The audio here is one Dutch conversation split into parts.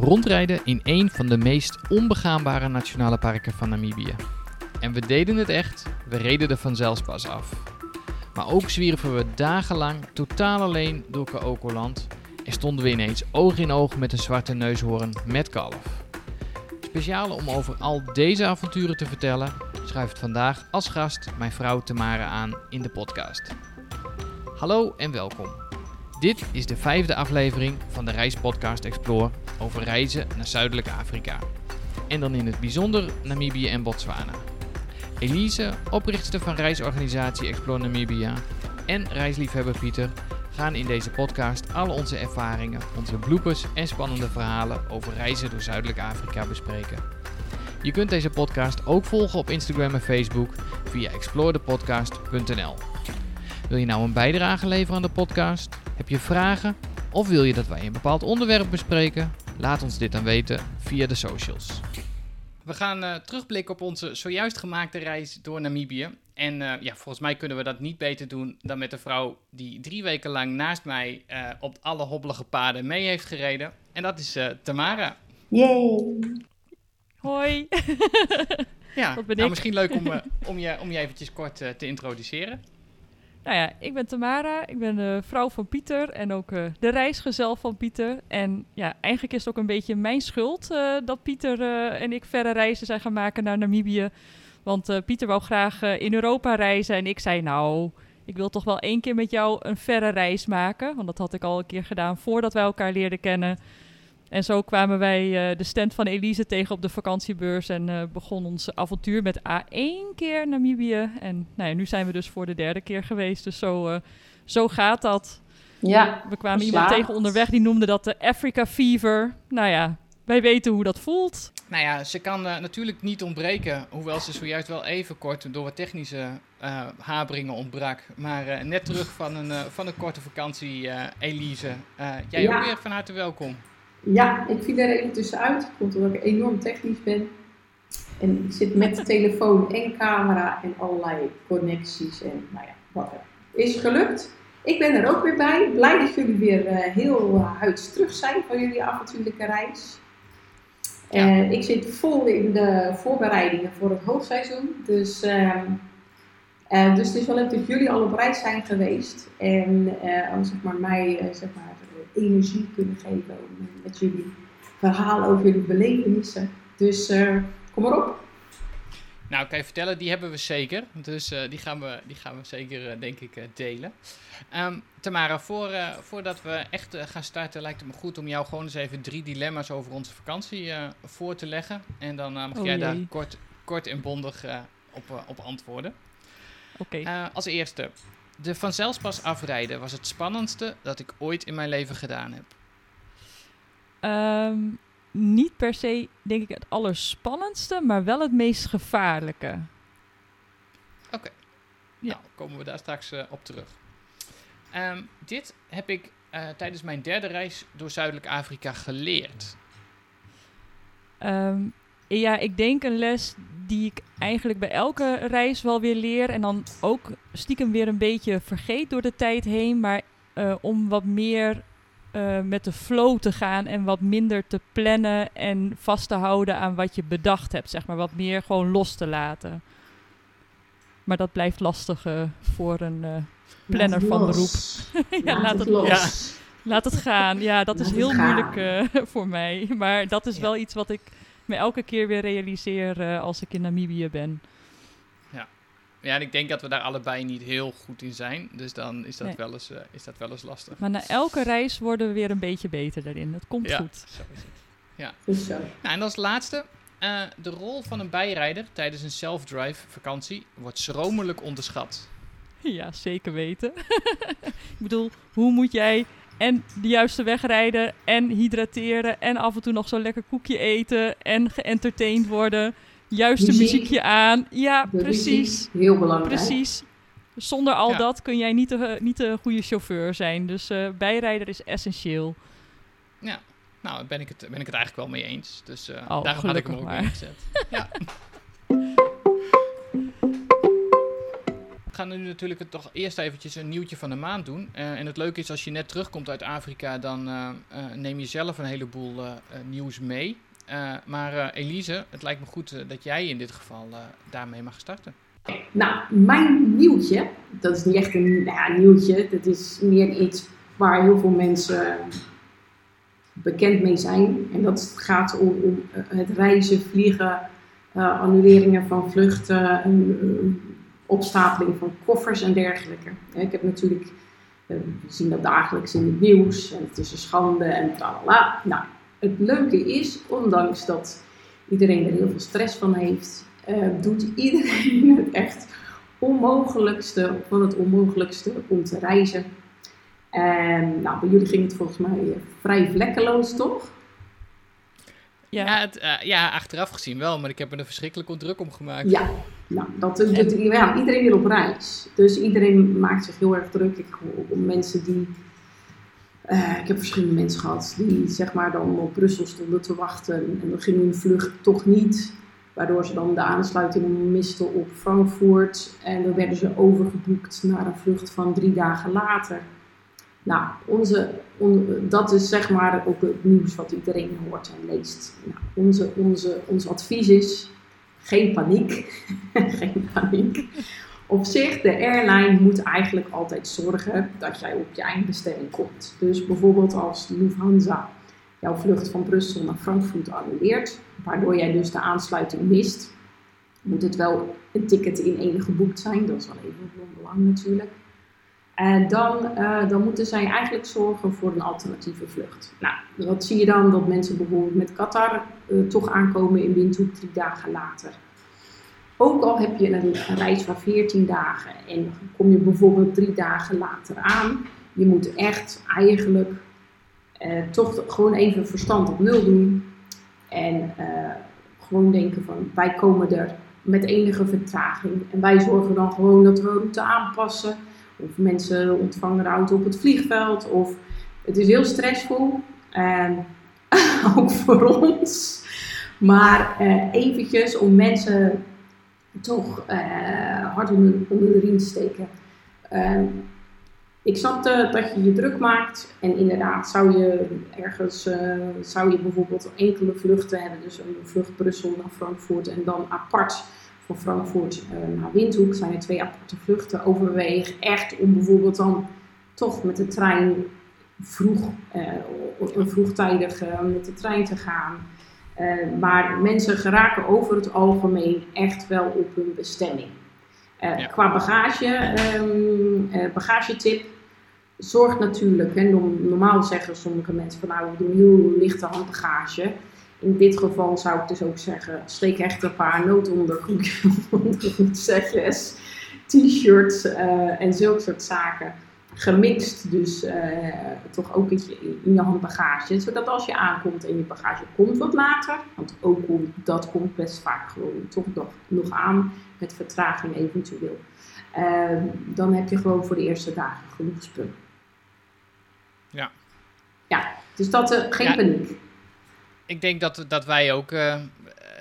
Rondrijden in een van de meest onbegaanbare nationale parken van Namibië. En we deden het echt, we reden er vanzelfs pas af. Maar ook zwierven we dagenlang totaal alleen door Kaokoland en stonden we ineens oog in oog met een zwarte neushoorn met kalf. Speciaal om over al deze avonturen te vertellen, schuift vandaag als gast mijn vrouw Tamara aan in de podcast. Hallo en welkom. Dit is de vijfde aflevering van de reispodcast Explore over reizen naar Zuidelijk Afrika. En dan in het bijzonder Namibië en Botswana. Elise, oprichter van reisorganisatie Explore Namibia en reisliefhebber Pieter gaan in deze podcast al onze ervaringen, onze bloepers en spannende verhalen over reizen door Zuidelijk Afrika bespreken. Je kunt deze podcast ook volgen op Instagram en Facebook via explorethepodcast.nl. Wil je nou een bijdrage leveren aan de podcast? Heb je vragen? Of wil je dat wij een bepaald onderwerp bespreken? Laat ons dit dan weten via de socials. We gaan uh, terugblikken op onze zojuist gemaakte reis door Namibië. En uh, ja, volgens mij kunnen we dat niet beter doen dan met de vrouw die drie weken lang naast mij uh, op alle hobbelige paden mee heeft gereden. En dat is Tamara. Yay! Hoi! ja, Wat ben nou, misschien leuk om, om, je, om je eventjes kort te introduceren. Nou ja, ik ben Tamara, ik ben de vrouw van Pieter en ook uh, de reisgezel van Pieter. En ja, eigenlijk is het ook een beetje mijn schuld uh, dat Pieter uh, en ik verre reizen zijn gaan maken naar Namibië. Want Pieter wou graag in Europa reizen en ik zei nou, ik wil toch wel één keer met jou een verre reis maken. Want dat had ik al een keer gedaan voordat wij elkaar leerden kennen. En zo kwamen wij uh, de stand van Elise tegen op de vakantiebeurs en uh, begon ons avontuur met A1 keer Namibië. En nou ja, nu zijn we dus voor de derde keer geweest, dus zo, uh, zo gaat dat. Ja, we kwamen iemand tegen onderweg die noemde dat de Africa Fever. Nou ja, wij weten hoe dat voelt. Nou ja, ze kan natuurlijk niet ontbreken, hoewel ze zojuist wel even kort door wat technische haberingen ontbrak. Maar net terug van een, van een korte vakantie, Elise. jij ja. ook weer van harte welkom. Ja, ik viel er even tussenuit. Komt omdat ik enorm technisch ben. En ik zit met telefoon en camera en allerlei connecties. En nou ja, wat is gelukt. Ik ben er ook weer bij. Blij dat jullie weer uh, heel uh, huids terug zijn van jullie avontuurlijke reis. Ja. Uh, ik zit vol in de voorbereidingen voor het hoogseizoen. Dus, ehm, dus het is wel leuk dat jullie al op reis zijn geweest. En zeg maar, mij zeg maar, energie kunnen geven om met jullie verhaal over jullie belevenissen. Dus uh, kom maar op. Nou, kan je vertellen, die hebben we zeker. Dus uh, die, gaan we, die gaan we zeker, uh, denk ik, delen. Um, Tamara, voor, voordat we echt gaan starten, lijkt het me goed om jou gewoon eens even drie dilemma's over onze vakantie voor te leggen. En dan mag oh, jij jee. daar kort, kort en bondig op, op antwoorden. Oké. Okay. als eerste, de vanzelfspas afrijden was het spannendste dat ik ooit in mijn leven gedaan heb. Um, niet per se, denk ik, het allerspannendste, maar wel het meest gevaarlijke. Oké. Okay. Ja. Nou, komen we daar straks uh, op terug. Um, dit heb ik uh, tijdens mijn derde reis door Zuidelijk Afrika geleerd. Um, ja, ik denk een les die ik eigenlijk bij elke reis wel weer leer. En dan ook stiekem weer een beetje vergeet door de tijd heen. Maar uh, om wat meer uh, met de flow te gaan en wat minder te plannen en vast te houden aan wat je bedacht hebt. Zeg maar wat meer gewoon los te laten. Maar dat blijft lastig uh, voor een planner van beroep. ja, laat, het, los. Ja, laat het gaan. Ja, dat laat is heel moeilijk voor mij. Maar dat is ja. wel iets wat ik me elke keer weer realiseer uh, als ik in Namibië ben. Ja. ja, en ik denk dat we daar allebei niet heel goed in zijn. Dus dan is dat, nee. wel, eens, uh, is dat wel eens lastig. Maar na elke reis worden we weer een beetje beter daarin. Dat komt ja, goed. Zo is het. Ja. Nou, en als laatste, uh, de rol van een bijrijder tijdens een self-drive vakantie wordt schromelijk onderschat. Ja, zeker weten. ik bedoel, hoe moet jij en de juiste weg rijden en hydrateren en af en toe nog zo'n lekker koekje eten en geëntertained worden. Juiste Muziek. muziekje aan. Ja, de precies. Heel belangrijk. Precies. Zonder al ja. dat kun jij niet de, niet de goede chauffeur zijn. Dus uh, bijrijder is essentieel. Ja, nou ben ik het, ben ik het eigenlijk wel mee eens. Dus uh, oh, daarom had ik hem ook maar. ingezet. ja. gaan nu natuurlijk het toch eerst eventjes een nieuwtje van de maand doen. Eh, en het leuke is, als je net terugkomt uit Afrika, dan eh, eh, neem je zelf een heleboel nieuws mee. Maar Elise, het lijkt me goed dat jij in dit geval daarmee mag starten. Nou, mijn nieuwtje, dat is niet echt een nou ja, nieuwtje, dat is meer iets waar heel veel mensen bekend mee zijn. En dat gaat om, om het reizen, vliegen, annuleringen van vluchten, opstapeling van koffers en dergelijke. Ik heb natuurlijk, eh, we zien dat dagelijks in het nieuws en het is een schande en tralala. Nou, het leuke is, ondanks dat iedereen er heel veel stress van heeft, eh, doet iedereen het echt onmogelijkste van het onmogelijkste om te reizen. En nou, bij jullie ging het volgens mij eh, vrij vlekkeloos, toch? Ja, Ja, het, eh, ja, achteraf gezien wel, maar ik heb er een verschrikkelijk druk om gemaakt. Ja, nou, dat, dat, ja, iedereen wil op reis. Dus iedereen maakt zich heel erg druk. Ik om mensen die. eh, ik heb verschillende mensen gehad die zeg maar dan op Brussel stonden te wachten. En dan ging hun vlucht toch niet. Waardoor ze dan de aansluiting misten op Frankfurt. En dan werden ze overgeboekt naar een vlucht van drie dagen later. Nou, onze, on- dat is zeg maar ook het nieuws wat iedereen hoort en leest. Nou, onze, onze, ons advies is geen paniek. geen paniek. Op zich, de airline moet eigenlijk altijd zorgen dat jij op je eindbestemming komt. Dus bijvoorbeeld als Lufthansa jouw vlucht van Brussel naar Frankfurt annuleert, waardoor jij dus de aansluiting mist, moet het wel een ticket in ene geboekt zijn. Dat is wel even van belang natuurlijk. En dan, eh, dan moeten zij eigenlijk zorgen voor een alternatieve vlucht. Nou, wat zie je dan? Dat mensen bijvoorbeeld met Qatar eh, toch aankomen in Windhoek drie dagen later. Ook al heb je een, reis van 14 dagen en kom je bijvoorbeeld drie dagen later aan, je moet echt eigenlijk eh, toch gewoon even verstand op nul doen. En gewoon denken van wij komen er met enige vertraging. En wij zorgen dan gewoon dat we een route aanpassen. Of mensen ontvangen de auto op het vliegveld. Of het is heel stressvol. En ook voor ons. Maar eh, eventjes om mensen toch eh, hard onder, de riem te steken. Eh, ik snap de- dat je je druk maakt. En inderdaad, zou je ergens, eh, zou je bijvoorbeeld enkele vluchten hebben. Dus een vlucht Brussel naar Frankfurt en dan apart van Frankfurt eh, naar Windhoek. Zijn er twee aparte vluchten. Overweeg echt om bijvoorbeeld dan toch met de trein vroeg, eh, vroegtijdig eh, met de trein te gaan. Eh, maar mensen geraken over het algemeen echt wel op hun bestemming. Eh, Ja. Qua bagage, ehm, eh, bagagetip, zorg natuurlijk, hè, norm- normaal zeggen sommige mensen van nou we doen heel lichte handbagage. In dit geval zou ik dus ook zeggen, steek echt een paar noodondergoedsetjes, t-shirts eh, en zulke soort zaken gemixt. Dus eh, toch ook in je handbagage. Zodat als je aankomt en je bagage komt wat later, want ook dat komt best vaak gewoon toch nog, nog aan met vertraging eventueel. eh, dan heb je gewoon voor de eerste dagen genoeg spullen. Ja. Ja, dus dat, geen Ja. paniek. Ik denk dat, dat wij ook, eh,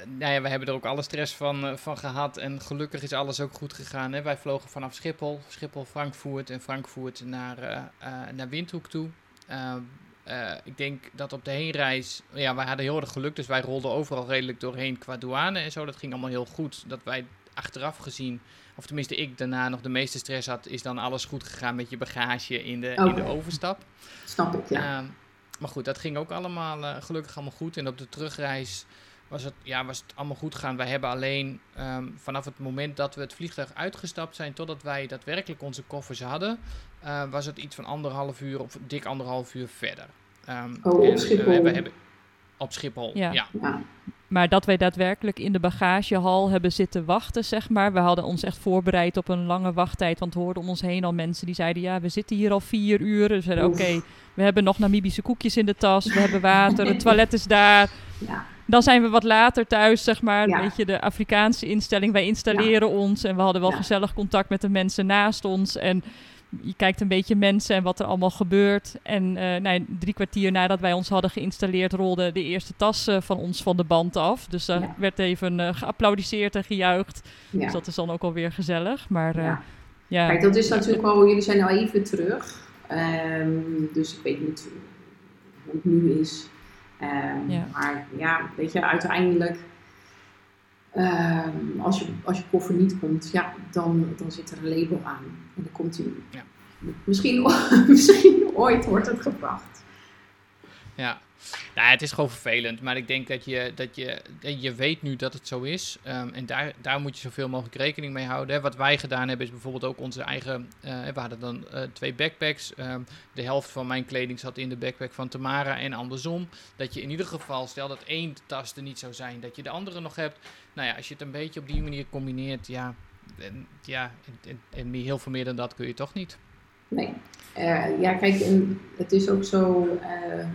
nou ja, we hebben er ook alle stress van, eh, van gehad. En gelukkig is alles ook goed gegaan. Hè? Wij vlogen vanaf Schiphol, Schiphol, Frankfurt en Frankfurt naar, naar Windhoek toe. Ik denk dat op de heenreis, ja, wij hadden heel erg geluk. Dus wij rolden overal redelijk doorheen qua douane en zo. Dat ging allemaal heel goed. Dat wij achteraf gezien, of tenminste ik daarna nog de meeste stress had, is dan alles goed gegaan met je bagage in de, in de Oké. overstap. Snap ik, ja. Maar goed, dat ging ook allemaal eh, gelukkig allemaal goed. En op de terugreis was het, ja, was het allemaal goed gegaan. Wij hebben alleen ehm, vanaf het moment dat we het vliegtuig uitgestapt zijn, totdat wij daadwerkelijk onze koffers hadden, eh, was het iets van anderhalf uur of dik anderhalf uur verder. Ehm, Oh, en, eh, Schiphol. we hebben, op Schiphol, Ja. ja. ja. Maar dat wij daadwerkelijk in de bagagehal hebben zitten wachten, zeg maar. We hadden ons echt voorbereid op een lange wachttijd. Want we hoorden om ons heen al mensen die zeiden... ja, we zitten hier al vier uur. Dus we zeiden, oké, we hebben nog Namibische koekjes in de tas. We hebben water, het toilet is daar. Ja. Dan zijn we wat later thuis, zeg maar. Ja. Een beetje de Afrikaanse instelling. Wij installeren ons en we hadden wel Ja. gezellig contact met de mensen naast ons. En je kijkt een beetje mensen en wat er allemaal gebeurt. En eh, nou, drie kwartier nadat wij ons hadden geïnstalleerd, rolde de eerste tas eh, van ons van de band af. Dus daar Ja. werd even eh, geapplaudiseerd en gejuicht. Ja. Dus dat is dan ook alweer gezellig. Maar Ja. Ja. Kijk, dat is natuurlijk al, jullie zijn al even terug. Ehm, dus ik weet niet hoe het nu is. Ehm. Maar ja, weet je, uiteindelijk, ehm, als, je, als je koffer niet komt, ja, dan, dan zit er een label aan. Dan komt hij. Ja. Misschien, misschien ooit wordt het gebracht. Ja. Nou, het is gewoon vervelend, maar ik denk dat je, dat je, dat je weet nu dat het zo is. Ehm, en daar, daar moet je zoveel mogelijk rekening mee houden. Hè. Wat wij gedaan hebben is bijvoorbeeld ook onze eigen... eh, we hadden dan eh, twee backpacks. Ehm, de helft van mijn kleding zat in de backpack van Tamara en andersom. Dat je in ieder geval, stel dat één tas er niet zou zijn, dat je de andere nog hebt. Nou ja, als je het een beetje op die manier combineert, ja... En, ja, en, en, heel veel meer dan dat kun je toch niet. Nee. Eh, ja, kijk, en het is ook zo eh,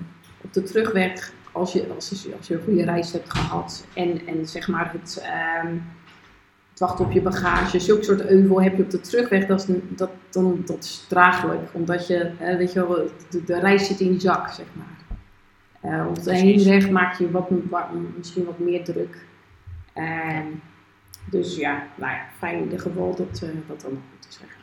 op de terugweg, als je, als, je, als je een goede reis hebt gehad en, en zeg maar het, ehm, het wachten op je bagage, zulke soort euvel heb je op de terugweg, dat is, dat, dan, dat is draaglijk. Omdat je, weet je wel, de, de reis zit in je zak, zeg maar. Eh, op de heenweg maak je wat, wat, misschien wat meer druk. Ehm, dus ja, nou ja, fijn in ieder geval dat eh, dat dan goed is. Zeg.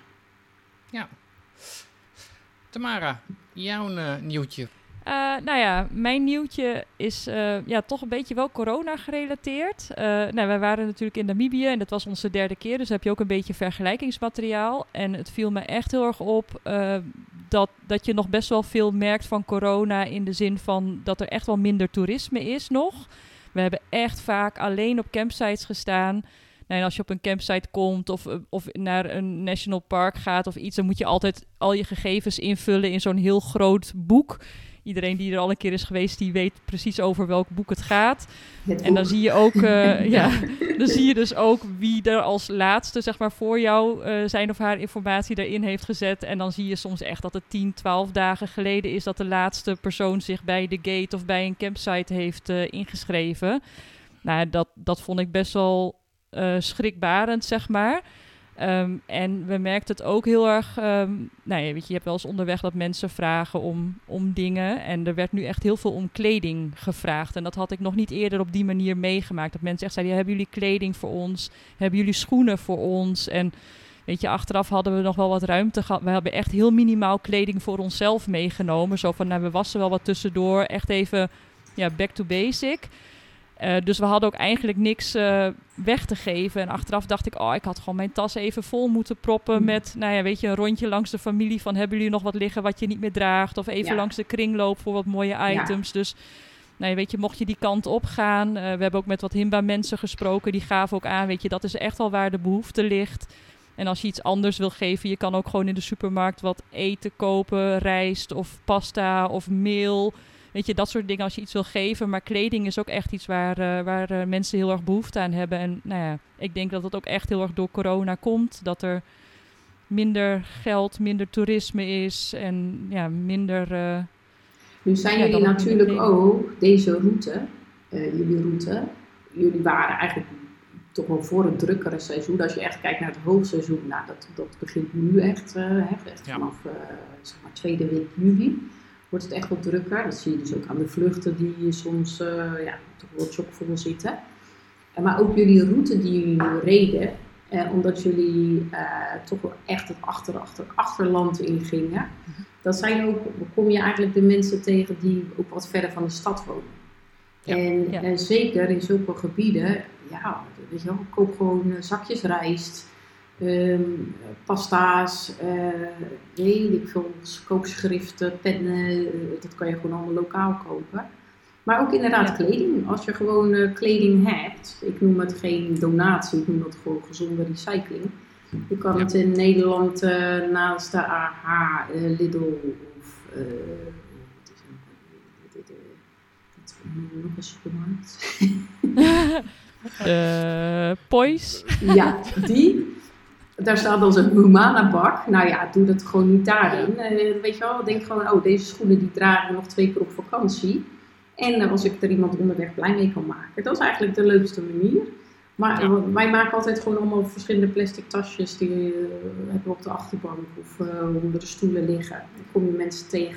Tamara, jouw eh, nieuwtje. Eh, nou ja, mijn nieuwtje is eh, ja, toch een beetje wel corona gerelateerd. Eh nou, wij waren natuurlijk in Namibië en dat was onze derde keer, dus heb je ook een beetje vergelijkingsmateriaal. En het viel me echt heel erg op eh, dat, dat je nog best wel veel merkt van corona in de zin van dat er echt wel minder toerisme is nog. We hebben echt vaak alleen op campsites gestaan. En als je op een campsite komt of, eh, of naar een national park gaat of iets, dan moet je altijd al je gegevens invullen in zo'n heel groot boek. Iedereen die er al een keer is geweest, die weet precies over welk boek het gaat. Het En dan zie je ook, eh, ja, dan zie je dus ook wie er als laatste, zeg maar, voor jou eh, zijn of haar informatie erin heeft gezet. En dan zie je soms echt dat het 10, 12 dagen geleden is dat de laatste persoon zich bij de gate of bij een campsite heeft ingeschreven. Nou, dat, dat vond ik best wel eh, schrikbarend, zeg maar. Ehm, en we merkten het ook heel erg. ehm, nou ja, weet je, je hebt wel eens onderweg dat mensen vragen om, om dingen. En er werd nu echt heel veel om kleding gevraagd. En dat had ik nog niet eerder op die manier meegemaakt. Dat mensen echt zeiden: hebben jullie kleding voor ons? Hebben jullie schoenen voor ons? En weet je, achteraf hadden we nog wel wat ruimte gehad. We hebben echt heel minimaal kleding voor onszelf meegenomen. Zo van: nou, we wassen wel wat tussendoor. Echt even ja, back to basic. Eh, dus we hadden ook eigenlijk niks eh, weg te geven. En achteraf dacht ik, oh, ik had gewoon mijn tas even vol moeten proppen Mm. met, nou ja, weet je, een rondje langs de familie van, hebben jullie nog wat liggen wat je niet meer draagt? Of even Ja. langs de kringloop voor wat mooie items. Dus, nou ja, weet je, mocht je die kant op gaan. eh, we hebben ook met wat Himba mensen gesproken, die gaven ook aan, weet je, dat is echt wel waar de behoefte ligt. En als je iets anders wil geven, je kan ook gewoon in de supermarkt wat eten kopen, rijst of pasta of meel. Weet je, dat soort dingen als je iets wil geven. Maar kleding is ook echt iets waar, eh, waar eh, mensen heel erg behoefte aan hebben. En nou ja, ik denk dat het ook echt heel erg door corona komt. Dat er minder geld, minder toerisme is en ja, minder... eh, Nu zijn Ja, jullie natuurlijk ook deze route, eh, jullie route, jullie waren eigenlijk toch wel voor het drukkere seizoen. Als je echt kijkt naar het hoogseizoen, nou, dat, dat begint nu echt, eh, hè, echt Ja. vanaf eh, zeg maar tweede week juli wordt het echt wat drukker. Dat zie je dus ook aan de vluchten die soms eh, ja, toch wel chockvol zitten. Eh, maar ook jullie route die jullie nu reden, eh, omdat jullie eh, toch wel echt het achter, achter, achterland ingingen. Dat zijn ook, kom je eigenlijk de mensen tegen die ook wat verder van de stad wonen. Ja. En, Ja. en zeker in zulke gebieden, ja, weet je wel, koop gewoon zakjes rijst, ehm, pasta's, eh, weet ik veel, koopschriften, pennen, eh, dat kan je gewoon allemaal lokaal kopen. Maar ook inderdaad Ja. kleding. Als je gewoon eh, kleding hebt, ik noem het geen donatie, ik noem het gewoon gezonde recycling. Je kan Ja. het in Nederland eh, naast de AH, eh, Lidl of eh, eh, eh, nog een supermarkt. de Pois. Ja, die. Daar staat dan zo'n Humana-bak. Nou ja, doe dat gewoon niet daarin. Eh, weet je wel, denk gewoon, oh, deze schoenen die draag ik nog twee keer op vakantie. En eh, als ik er iemand onderweg blij mee kan maken. Dat is eigenlijk de leukste manier. Maar Ja. eh, wij maken altijd gewoon allemaal verschillende plastic tasjes. Die eh, hebben we op de achterbank of eh, onder de stoelen liggen. Dan kom je mensen tegen.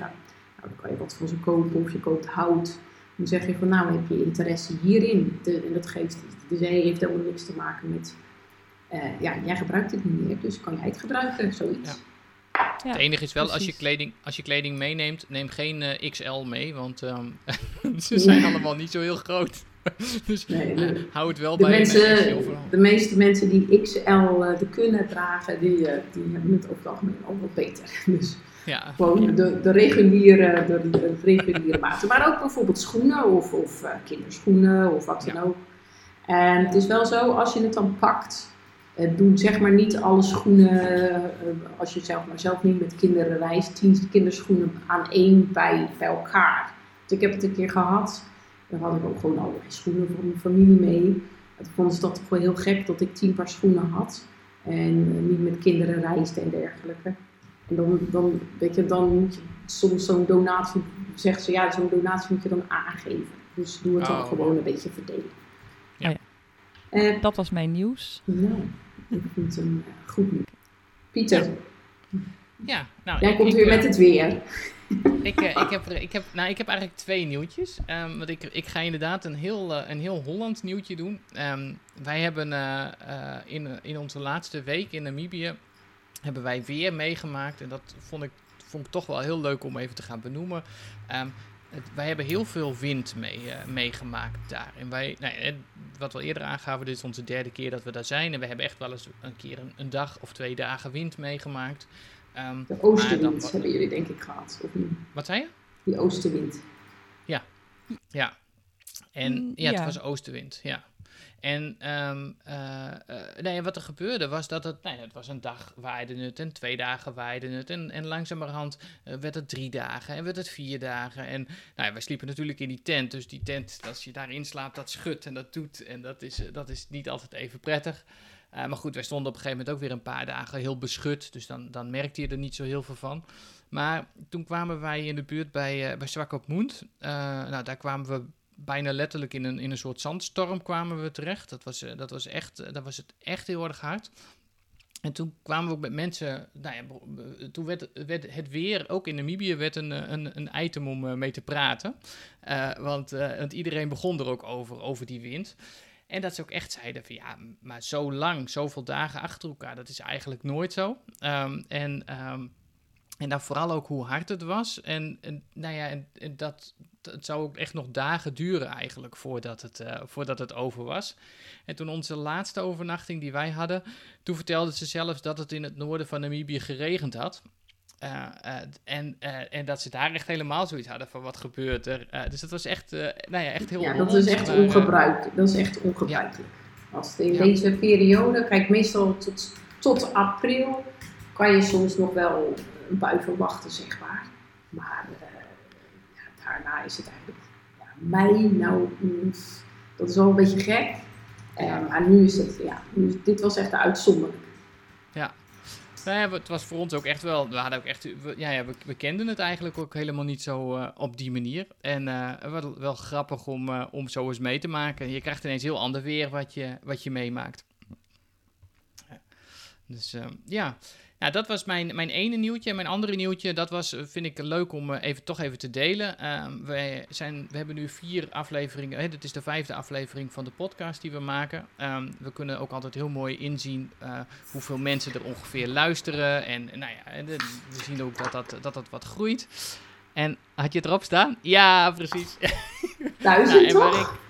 Nou, dan kan je wat van ze kopen of je koopt hout. Dan zeg je van, nou heb je interesse hierin. De- en dat geeft, dus hij heeft helemaal niks te maken met Eh, ja, jij gebruikt het niet meer, dus kan jij het gebruiken, zoiets. Ja. Ja, het enige is wel, als je, kleding, als je kleding meeneemt, neem geen eh, XL mee, want ehm, ze zijn allemaal niet zo heel groot. dus Nee, eh, hou het wel De, bij mensen, de meeste mensen die XL eh, de kunnen dragen, die, eh, die hebben het over het algemeen al wat beter. Dus Ja, gewoon de, de, reguliere, de, de reguliere maten. Maar ook bijvoorbeeld schoenen of, of eh, kinderschoenen of wat dan ook. En het is wel zo, als je het dan pakt, doe zeg maar niet alle schoenen, eh, als je zelf maar zelf niet met kinderen reist, tien kinderschoenen aan één bij, bij elkaar. Dus ik heb het een keer gehad, dan had ik ook gewoon allerlei schoenen voor mijn familie mee. Vonden ze dat toch wel heel gek dat ik tien paar schoenen had en eh, niet met kinderen reisde en dergelijke. En dan, dan, weet je, dan moet je soms zo'n donatie, zegt ze ja, zo'n donatie moet je dan aangeven. Dus doe het dan Oh. gewoon een beetje verdelen. Ja. Ja. Eh, Dat was mijn nieuws. nou, ik vind hem eh, goed nieuws. Pieter, ja nou, jij ik- komt ik, weer eh, met het weer. Ik, ik, heb, ik, heb, nou, ik heb eigenlijk twee nieuwtjes. Ehm, want ik, ik ga inderdaad een heel, een heel Holland nieuwtje doen. Ehm, wij hebben in, in onze laatste week in Namibië hebben wij weer meegemaakt. En dat vond ik, vond ik toch wel heel leuk om even te gaan benoemen. Ehm, het- wij hebben heel veel wind mee, eh, meegemaakt daar. En wij, nou, ja, wat we al eerder aangaven, dit is onze derde keer dat we daar zijn. En we hebben echt wel eens een keer een, een dag of twee dagen wind meegemaakt. Ehm, De oostenwind dan- hebben jullie denk ik gehad, of niet? wat zei je? Die oostenwind. Ja. En Mm, ja, het ja. was oostenwind, ja. En ehm, eh, eh, nee, wat er gebeurde was dat het, ja, het was een dag waaide het en twee dagen waaide het. En, en langzamerhand eh, werd het drie dagen en werd het vier dagen. En nou ja, wij sliepen natuurlijk in die tent. Dus die tent, als je daarin slaapt, dat schudt en dat doet. En dat is, dat is niet altijd even prettig. Maar goed, wij stonden op een gegeven moment ook weer een paar dagen heel beschut. Dus dan, dan merkte je er niet zo heel veel van. Maar toen kwamen wij in de buurt bij, bij Swakopmund. Uh, nou, daar kwamen we bijna letterlijk in een, in een soort zandstorm kwamen we terecht. Dat was, uh, dat was, echt, uh, dat was het echt heel erg hard. En toen kwamen we ook met mensen. Nou ja, toen werd, werd het weer, ook in Namibië, werd een, een, een item om mee te praten. Want, want iedereen begon er ook over, over die wind. En dat ze ook echt zeiden van ja, maar zo lang, zoveel dagen achter elkaar, dat is eigenlijk nooit zo. Um, en, um, en dan vooral ook hoe hard het was. En, en nou ja, en dat, het zou ook echt nog dagen duren eigenlijk voordat het, uh, voordat het over was. En toen onze laatste overnachting die wij hadden, toen vertelde ze zelfs dat het in het noorden van Namibië geregend had. Uh, uh, en, uh, en dat ze daar echt helemaal zoiets hadden van wat gebeurt er. dus dat was echt, nou ja, echt heel Ja, dat is echt ongebruikelijk. Dat is echt ongebruikelijk. Ja. Als het in ja. deze periode, kijk meestal tot, tot april, kan je soms nog wel een bui verwachten, zeg maar. Maar daarna is het eigenlijk ja, mei, nou, dat is wel een beetje gek. maar nu is het, ja, nu, dit was echt de uitzondering. Ja. Nou ja, het was voor ons ook echt wel. We hadden ook echt. We, ja, ja we, we, kenden het eigenlijk ook helemaal niet zo uh, op die manier. En uh, wel, wel grappig om, uh, om zo eens mee te maken. Je krijgt ineens heel ander weer wat je, wat je meemaakt. Dus ja. Nou, dat was mijn, mijn ene nieuwtje. En mijn andere nieuwtje, dat was, vind ik leuk om even, toch even te delen. Uh, wij zijn, we hebben nu vier afleveringen. Hè, dit is de vijfde aflevering van de podcast die we maken. Um, we kunnen ook altijd heel mooi inzien uh, hoeveel mensen er ongeveer luisteren. En nou ja, we zien ook dat dat, dat dat wat groeit. En had je het erop staan? Ja, precies. Duizend nou, toch? Ik,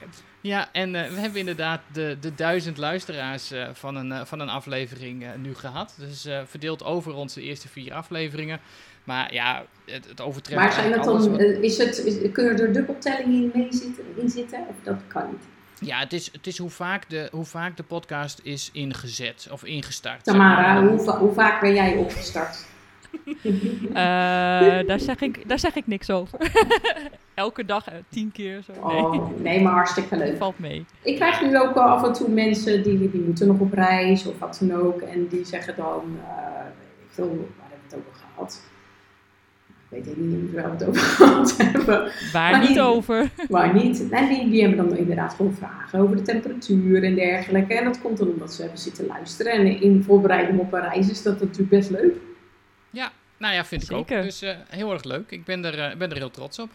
ja, en uh, we hebben inderdaad de, de duizend luisteraars uh, van, een, uh, van een aflevering nu gehad. Dus verdeeld over onze eerste vier afleveringen. Maar ja, het, het overtreft. Maar zijn dat dan, wat... is het, is, kunnen er dubbeltellingen in, zitten, in zitten? Of dat kan niet? Ja, het is, het is hoe, vaak de, hoe vaak de podcast is ingezet of ingestart. Tamara, hoe, hoe vaak ben jij opgestart? Uh, daar, zeg ik, daar zeg ik niks over. Elke dag uh, tien keer zo. Nee. Oh, nee, maar hartstikke leuk. Valt mee. Ik krijg nu ook wel af en toe mensen die, die moeten nog op reis of wat dan ook. En die zeggen dan, uh, ik waar hebben we het over gehad? Ik weet niet waar we het over gehad hebben. Waar maar niet die, over. Waar niet. En die, die hebben dan inderdaad gewoon vragen over de temperatuur en dergelijke. En dat komt dan omdat ze hebben zitten luisteren. En in voorbereiding op een reis is dat natuurlijk best leuk. Nou ja, vind Zeker. ik ook. Dus uh, heel erg leuk. Ik ben er, uh, ben er heel trots op.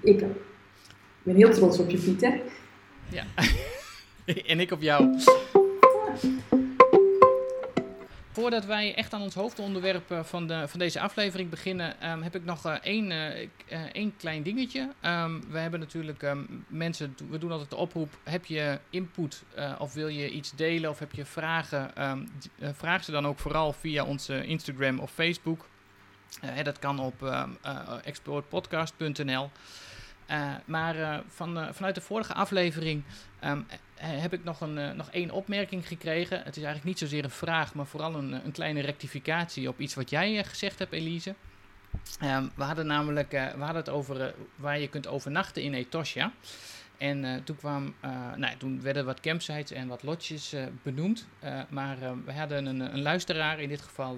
Ik ook. Ik ben heel trots op je Pieter. Ja. en ik op jou. voordat wij echt aan ons hoofdonderwerp eh, van, de, van deze aflevering beginnen, ehm, heb ik nog eh, één, eh, eh, één klein dingetje. Ehm, we hebben natuurlijk ehm, mensen, we doen altijd de oproep, heb je input eh, of wil je iets delen of heb je vragen, ehm, eh, vraag ze dan ook vooral via onze Instagram of Facebook. Eh, dat kan op ehm eh, explorepodcast.nl. Eh, maar eh, van, eh, vanuit de vorige aflevering ehm, eh, heb ik nog, een, eh, nog één opmerking gekregen. Het is eigenlijk niet zozeer een vraag, maar vooral een, eh, een kleine rectificatie op iets wat jij eh, gezegd hebt, Elise. Ehm, we hadden namelijk eh, we hadden het over eh, waar je kunt overnachten in Etosha. En eh, toen, kwam, eh, nou, toen werden wat campsites en wat lodges eh, benoemd. Maar we hadden een, een luisteraar, in dit geval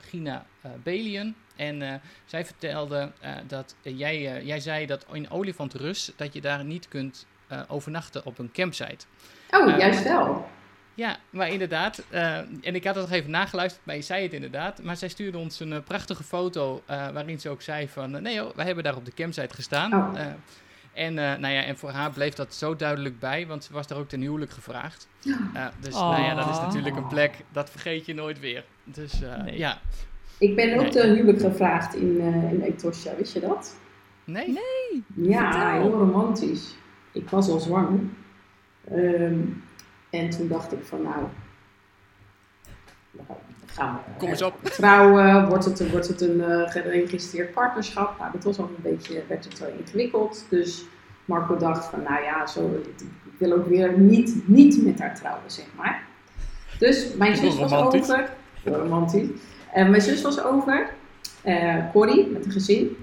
Gina Belien. En zij vertelde dat jij, jij zei dat in Olifantrus dat je daar niet kunt overnachten op een campsite. Oh, juist wel. Ja, maar inderdaad. en ik had het nog even nageluisterd, maar je zei het inderdaad. Maar zij stuurde ons een prachtige foto waarin ze ook zei van... nee joh, wij hebben daar op de campsite gestaan. Oh. En, eh, nou ja, en voor haar bleef dat zo duidelijk bij, want ze was daar ook ten huwelijk gevraagd. Eh, dus nou ja, dat is Oh. natuurlijk een plek, dat vergeet je nooit weer. Dus eh, Nee. ja. Ik ben ook Nee. te huwelijk gevraagd in, eh in Etosha, wist je dat? Nee? Ja, Vertel. heel romantisch. Ik was al zwanger. Ehm, en toen dacht ik van nou, gaan we Kom eens eh, op. trouwen. Wordt het, wordt het een eh, geregistreerd partnerschap? Nou, dat was al een beetje, werd het wel ingewikkeld. Dus Marco dacht van nou ja, zo, ik wil ook weer niet, niet met haar trouwen, zeg maar. Dus mijn zus was Romantisch. over. Romantisch. En mijn zus was over. eh Corrie, met een gezin.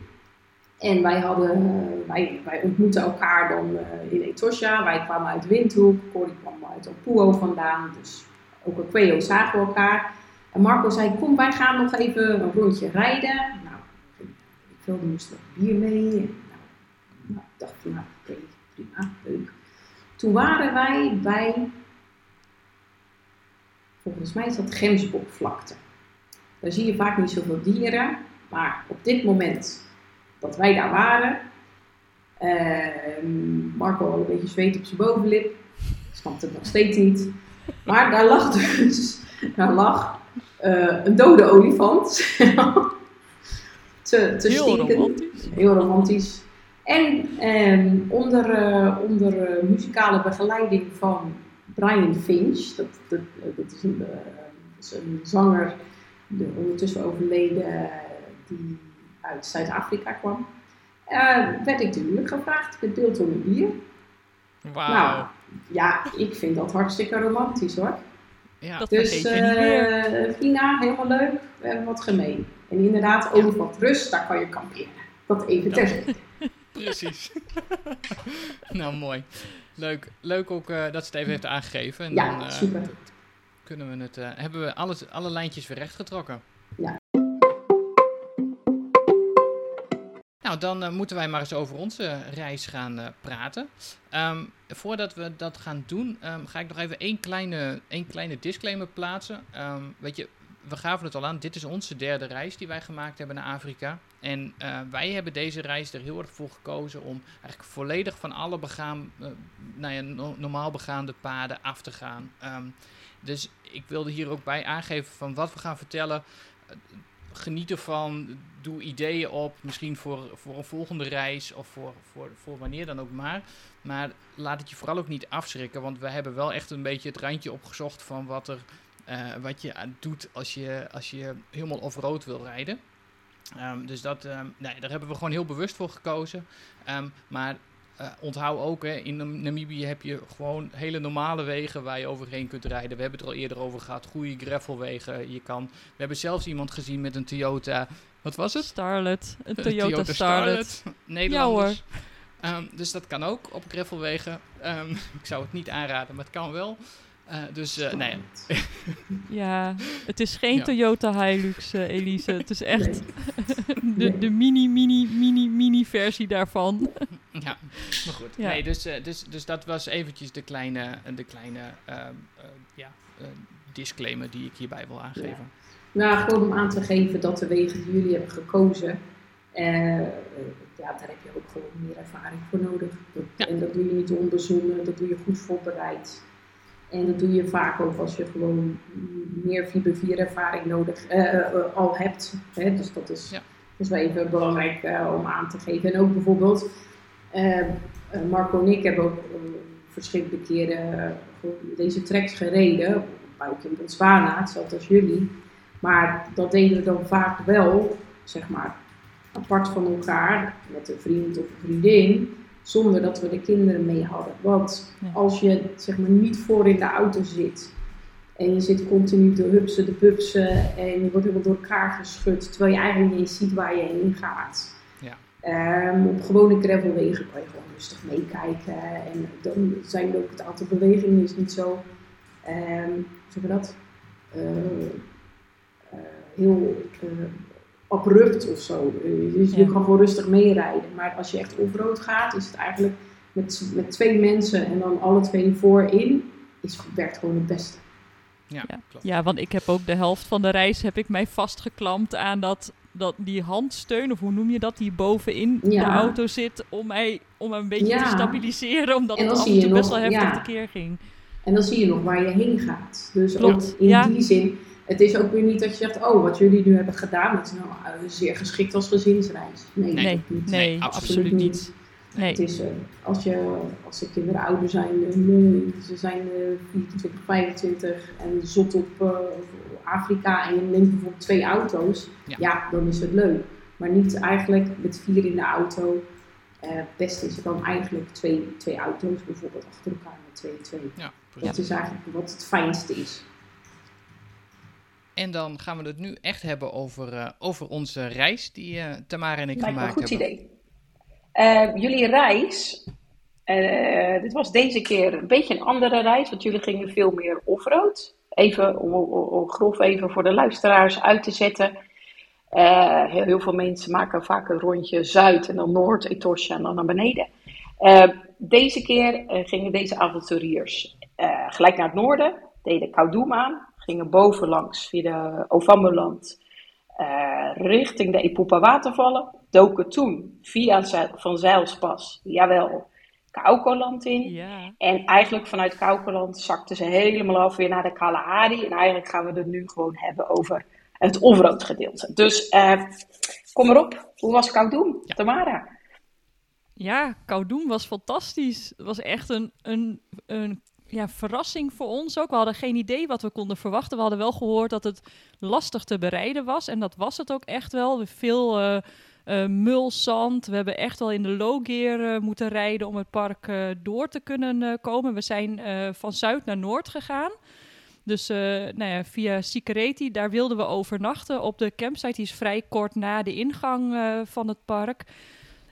En wij, hadden, wij, wij ontmoetten elkaar dan in Etosha. Wij kwamen uit Windhoek. Corrie kwam uit Opuo vandaan. Dus ook op Queo zagen we elkaar. En Marco zei, kom wij gaan nog even een rondje rijden. Nou, ik wilde moest bier mee. Nou, nou, ik dacht van, nou oké, prima, leuk. Toen waren wij bij, volgens mij is dat Gemsbokvlakte. Daar zie je vaak niet zoveel dieren. Maar op dit moment dat wij daar waren. ehm, Marco had een beetje zweet op zijn bovenlip. Snapte het nog steeds niet. Maar daar lag dus daar lag, eh, een dode olifant. te, te Heel stinken. romantisch. Heel romantisch. En ehm, onder, eh, onder eh, muzikale begeleiding van Brian Finch. Dat, dat, dat, is, een, dat is een zanger, de ondertussen overleden, die uit Zuid-Afrika kwam. Werd ik natuurlijk gevraagd. Ik deelde een bier. Wauw. Nou, ja, ik vind dat hartstikke romantisch hoor. ja. Dat Dus vergeet je niet meer. eh Gina, helemaal leuk. We hebben wat gemeen. En inderdaad, olifant rust, daar kan je kamperen. Dat even terzijde. Precies. nou, mooi. Leuk, Leuk ook eh, dat ze het even heeft aangegeven. En Ja, dan eh, super. kunnen we het, eh, hebben we alles, alle lijntjes weer rechtgetrokken. Nou, dan eh, moeten wij maar eens over onze reis gaan eh, praten. Ehm, voordat we dat gaan doen, ehm, ga ik nog even één kleine, één kleine disclaimer plaatsen. Ehm, weet je, we gaven het al aan, dit is onze derde reis die wij gemaakt hebben naar Afrika. En eh, wij hebben deze reis er heel erg voor gekozen om eigenlijk volledig van alle begaan, eh, nou ja, no- normaal begaande paden af te gaan. Dus ik wilde hier ook bij aangeven van wat we gaan vertellen. Geniet ervan, doe ideeën op, misschien voor, voor een volgende reis of voor, voor, voor wanneer dan ook maar. Maar laat het je vooral ook niet afschrikken, want we hebben wel echt een beetje het randje opgezocht van wat, er, eh, wat je doet als je, als je helemaal off-road wil rijden. Ehm, dus dat, ehm, nee, daar hebben we gewoon heel bewust voor gekozen. Ehm, maar eh, onthoud ook, hè, in Nam- Namibië heb je gewoon hele normale wegen waar je overheen kunt rijden. We hebben het er al eerder over gehad, goede gravelwegen. Je kan, we hebben zelfs iemand gezien met een Toyota, wat was het? Starlet, een Een Toyota, Starlet. Nederlanders. Ehm, dus dat kan ook op gravelwegen. Ehm, ik zou het niet aanraden, maar het kan wel. Eh, dus eh, nee, Ja, het is geen Ja. Toyota Hilux, Elise. Het is echt Nee. de, de mini, mini, mini, mini versie daarvan. Ja, maar goed. Ja. Nee, dus, eh, dus, dus dat was eventjes de kleine, de kleine ehm, eh, ja, eh, disclaimer die ik hierbij wil aangeven. Nou, gewoon om aan te geven dat de wegen die jullie hebben gekozen, eh, eh, ja, daar heb je ook gewoon meer ervaring voor nodig. Dat- Ja. En dat doe je niet onbezonnen, dat doe je goed voorbereid. En dat doe je vaak ook als je gewoon meer fiber 4 ervaring nodig uh, al hebt. Hè? Dus dat is, ja. dat is wel even belangrijk uh, om aan te geven. En ook bijvoorbeeld, Marco en ik hebben ook verschillende keren deze tracks gereden. Ook in Botswana, hetzelfde als jullie. Maar dat deden we dan vaak wel, zeg maar, apart van elkaar, met een vriend of een vriendin, zonder dat we de kinderen mee hadden. Want als je zeg maar niet voor in de auto zit en je zit continu te hupsen, de pupsen en je wordt helemaal door elkaar geschud, terwijl je eigenlijk niet eens ziet waar je heen gaat. Um, op gewone gravelwegen kan je gewoon rustig meekijken en dan zijn ook het aantal bewegingen is niet zo, um, zeg maar dat, uh, uh, heel uh, abrupt of zo. Dus je kan gewoon rustig meerijden. Maar als je echt off-road gaat, is het eigenlijk met, met twee mensen en dan alle twee voorin, is, werkt gewoon het beste. Ja, ja. Klopt. ja, want ik heb ook de helft van de reis heb ik mij vastgeklampt aan dat, dat die handsteun, of hoe noem je dat, die bovenin de auto zit om mij om een beetje te stabiliseren, omdat het af en toe best wel heftig de keer ging. En dan zie je nog waar je heen gaat. Dus ook in die zin het is ook weer niet dat je zegt, oh, wat jullie nu hebben gedaan, dat is nou uh, zeer geschikt als gezinsreis. Nee, nee, niet. nee absoluut, niet. Nee. Het is, uh, als, je, als de kinderen ouder zijn, uh, ze zijn 24, 25 en zot op Afrika en je neemt bijvoorbeeld twee auto's, ja. ja. dan is het leuk. Maar niet eigenlijk met vier in de auto. het beste is dan eigenlijk twee, twee auto's bijvoorbeeld achter elkaar met twee twee. Ja, dat is eigenlijk wat het fijnste is. En dan gaan we het nu echt hebben over, uh, over onze reis die uh, Tamara en ik Lijkt gemaakt hebben. een goed idee. Uh, jullie reis, dit was deze keer een beetje een andere reis, want jullie gingen veel meer offroad. Even om, grof even voor de luisteraars uit te zetten. Heel, heel, veel mensen maken vaak een rondje zuid en dan noord, Etosha en dan naar beneden. deze keer gingen deze avonturiers gelijk naar het noorden, deden Koudoum aan gingen bovenlangs via de Ovamboland uh, richting de Ipupa watervallen. Doken toen via Van Zeilspas, jawel, Kaukoland in. Ja. En eigenlijk vanuit Kaukoland zakten ze helemaal af weer naar de Kalahari. En eigenlijk gaan we het nu gewoon hebben over het offroad gedeelte. Dus uh, kom erop, hoe was Koudoum, ja. Tamara? Ja, Koudoum was fantastisch. Het was echt een, een, een ja, verrassing voor ons ook. We hadden geen idee wat we konden verwachten. We hadden wel gehoord dat het lastig te bereiden was. En dat was het ook echt wel. Veel uh, uh, mulzand. We hebben echt wel in de low gear uh, moeten rijden om het park door te kunnen komen. We zijn van zuid naar noord gegaan. Dus nou ja, via Sikereti, daar wilden we overnachten op de campsite. Die is vrij kort na de ingang van het park.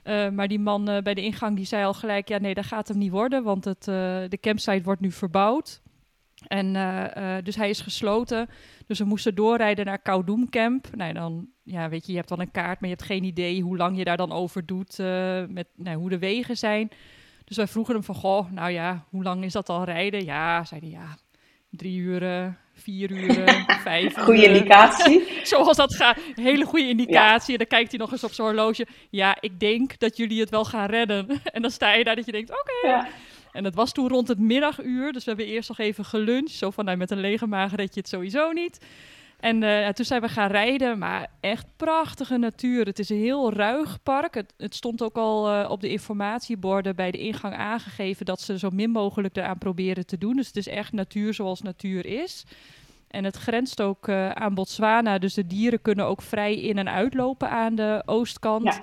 Uh, maar die man uh, bij de ingang die zei al gelijk: ja, nee, dat gaat hem niet worden, want het, uh, de campsite wordt nu verbouwd. En dus hij is gesloten. Dus we moesten doorrijden naar Koudoum Camp. Nou, dan, ja, weet je, je hebt dan een kaart, maar je hebt geen idee hoe lang je daar dan over doet, met nou, hoe de wegen zijn. Dus wij vroegen hem van, goh, nou ja, hoe lang is dat al rijden? Ja, zei hij, ja, drie uur, vier uur, vijf uur. Goede indicatie. Zoals dat gaat. Hele goede indicatie. En dan kijkt hij nog eens op zijn horloge. Ja, ik denk dat jullie het wel gaan redden. en dan sta je daar dat je denkt, oké. Ja. En het was toen rond het middaguur. Dus we hebben eerst nog even geluncht. Zo van, nou, met een lege maag red je het sowieso niet. En uh, toen zijn we gaan rijden, maar echt prachtige natuur. Het is een heel ruig park. Het, het stond ook al uh, op de informatieborden bij de ingang aangegeven dat ze zo min mogelijk eraan proberen te doen. Dus het is echt natuur zoals natuur is. En het grenst ook uh, aan Botswana, dus de dieren kunnen ook vrij in- en uitlopen aan de oostkant. Ja.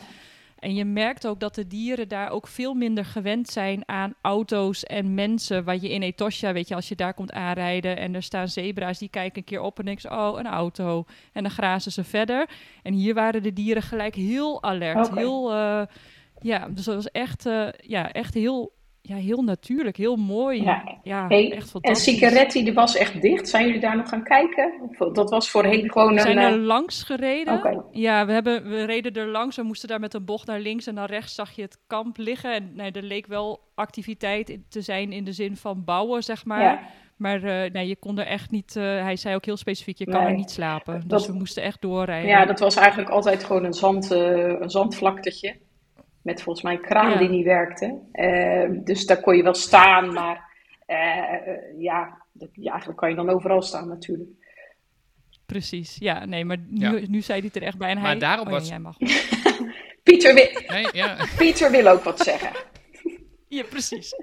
En je merkt ook dat de dieren daar ook veel minder gewend zijn aan auto's en mensen. Waar je in Etosha, weet je, als je daar komt aanrijden en er staan zebra's, die kijken een keer op en denken, oh, een auto. En dan grazen ze verder. En hier waren de dieren gelijk heel alert. Heel, uh, ja, dus dat was echt, uh, ja, echt heel ja, heel natuurlijk, heel mooi. Ja, ja echt fantastisch. En Sigaretti, die was echt dicht. Zijn jullie daar nog gaan kijken? Dat was voorheen gewoon een... We zijn er eh, langs gereden. Ja, we, hebben, we reden er langs. We moesten daar met een bocht naar links en naar rechts zag je het kamp liggen. En nee, er leek wel activiteit te zijn in de zin van bouwen, zeg maar. Ja. Maar uh, nee, je kon er echt niet. Uh, hij zei ook heel specifiek: je kan er niet slapen. Dus we moesten echt doorrijden. Ja, dat was eigenlijk altijd gewoon een, zand, uh, een zandvlaktetje. Met volgens mij een kraan die niet werkte. Ehm, dus daar kon je wel staan, maar ja, ja, eigenlijk kan je dan overal staan natuurlijk. Precies, ja, nee, maar nu, nu zei hij het er echt bij en maar hij... daarom oh, was... jij mag. Pieter, wil, Nee, ja. Pieter wil ook wat zeggen. Ja, precies.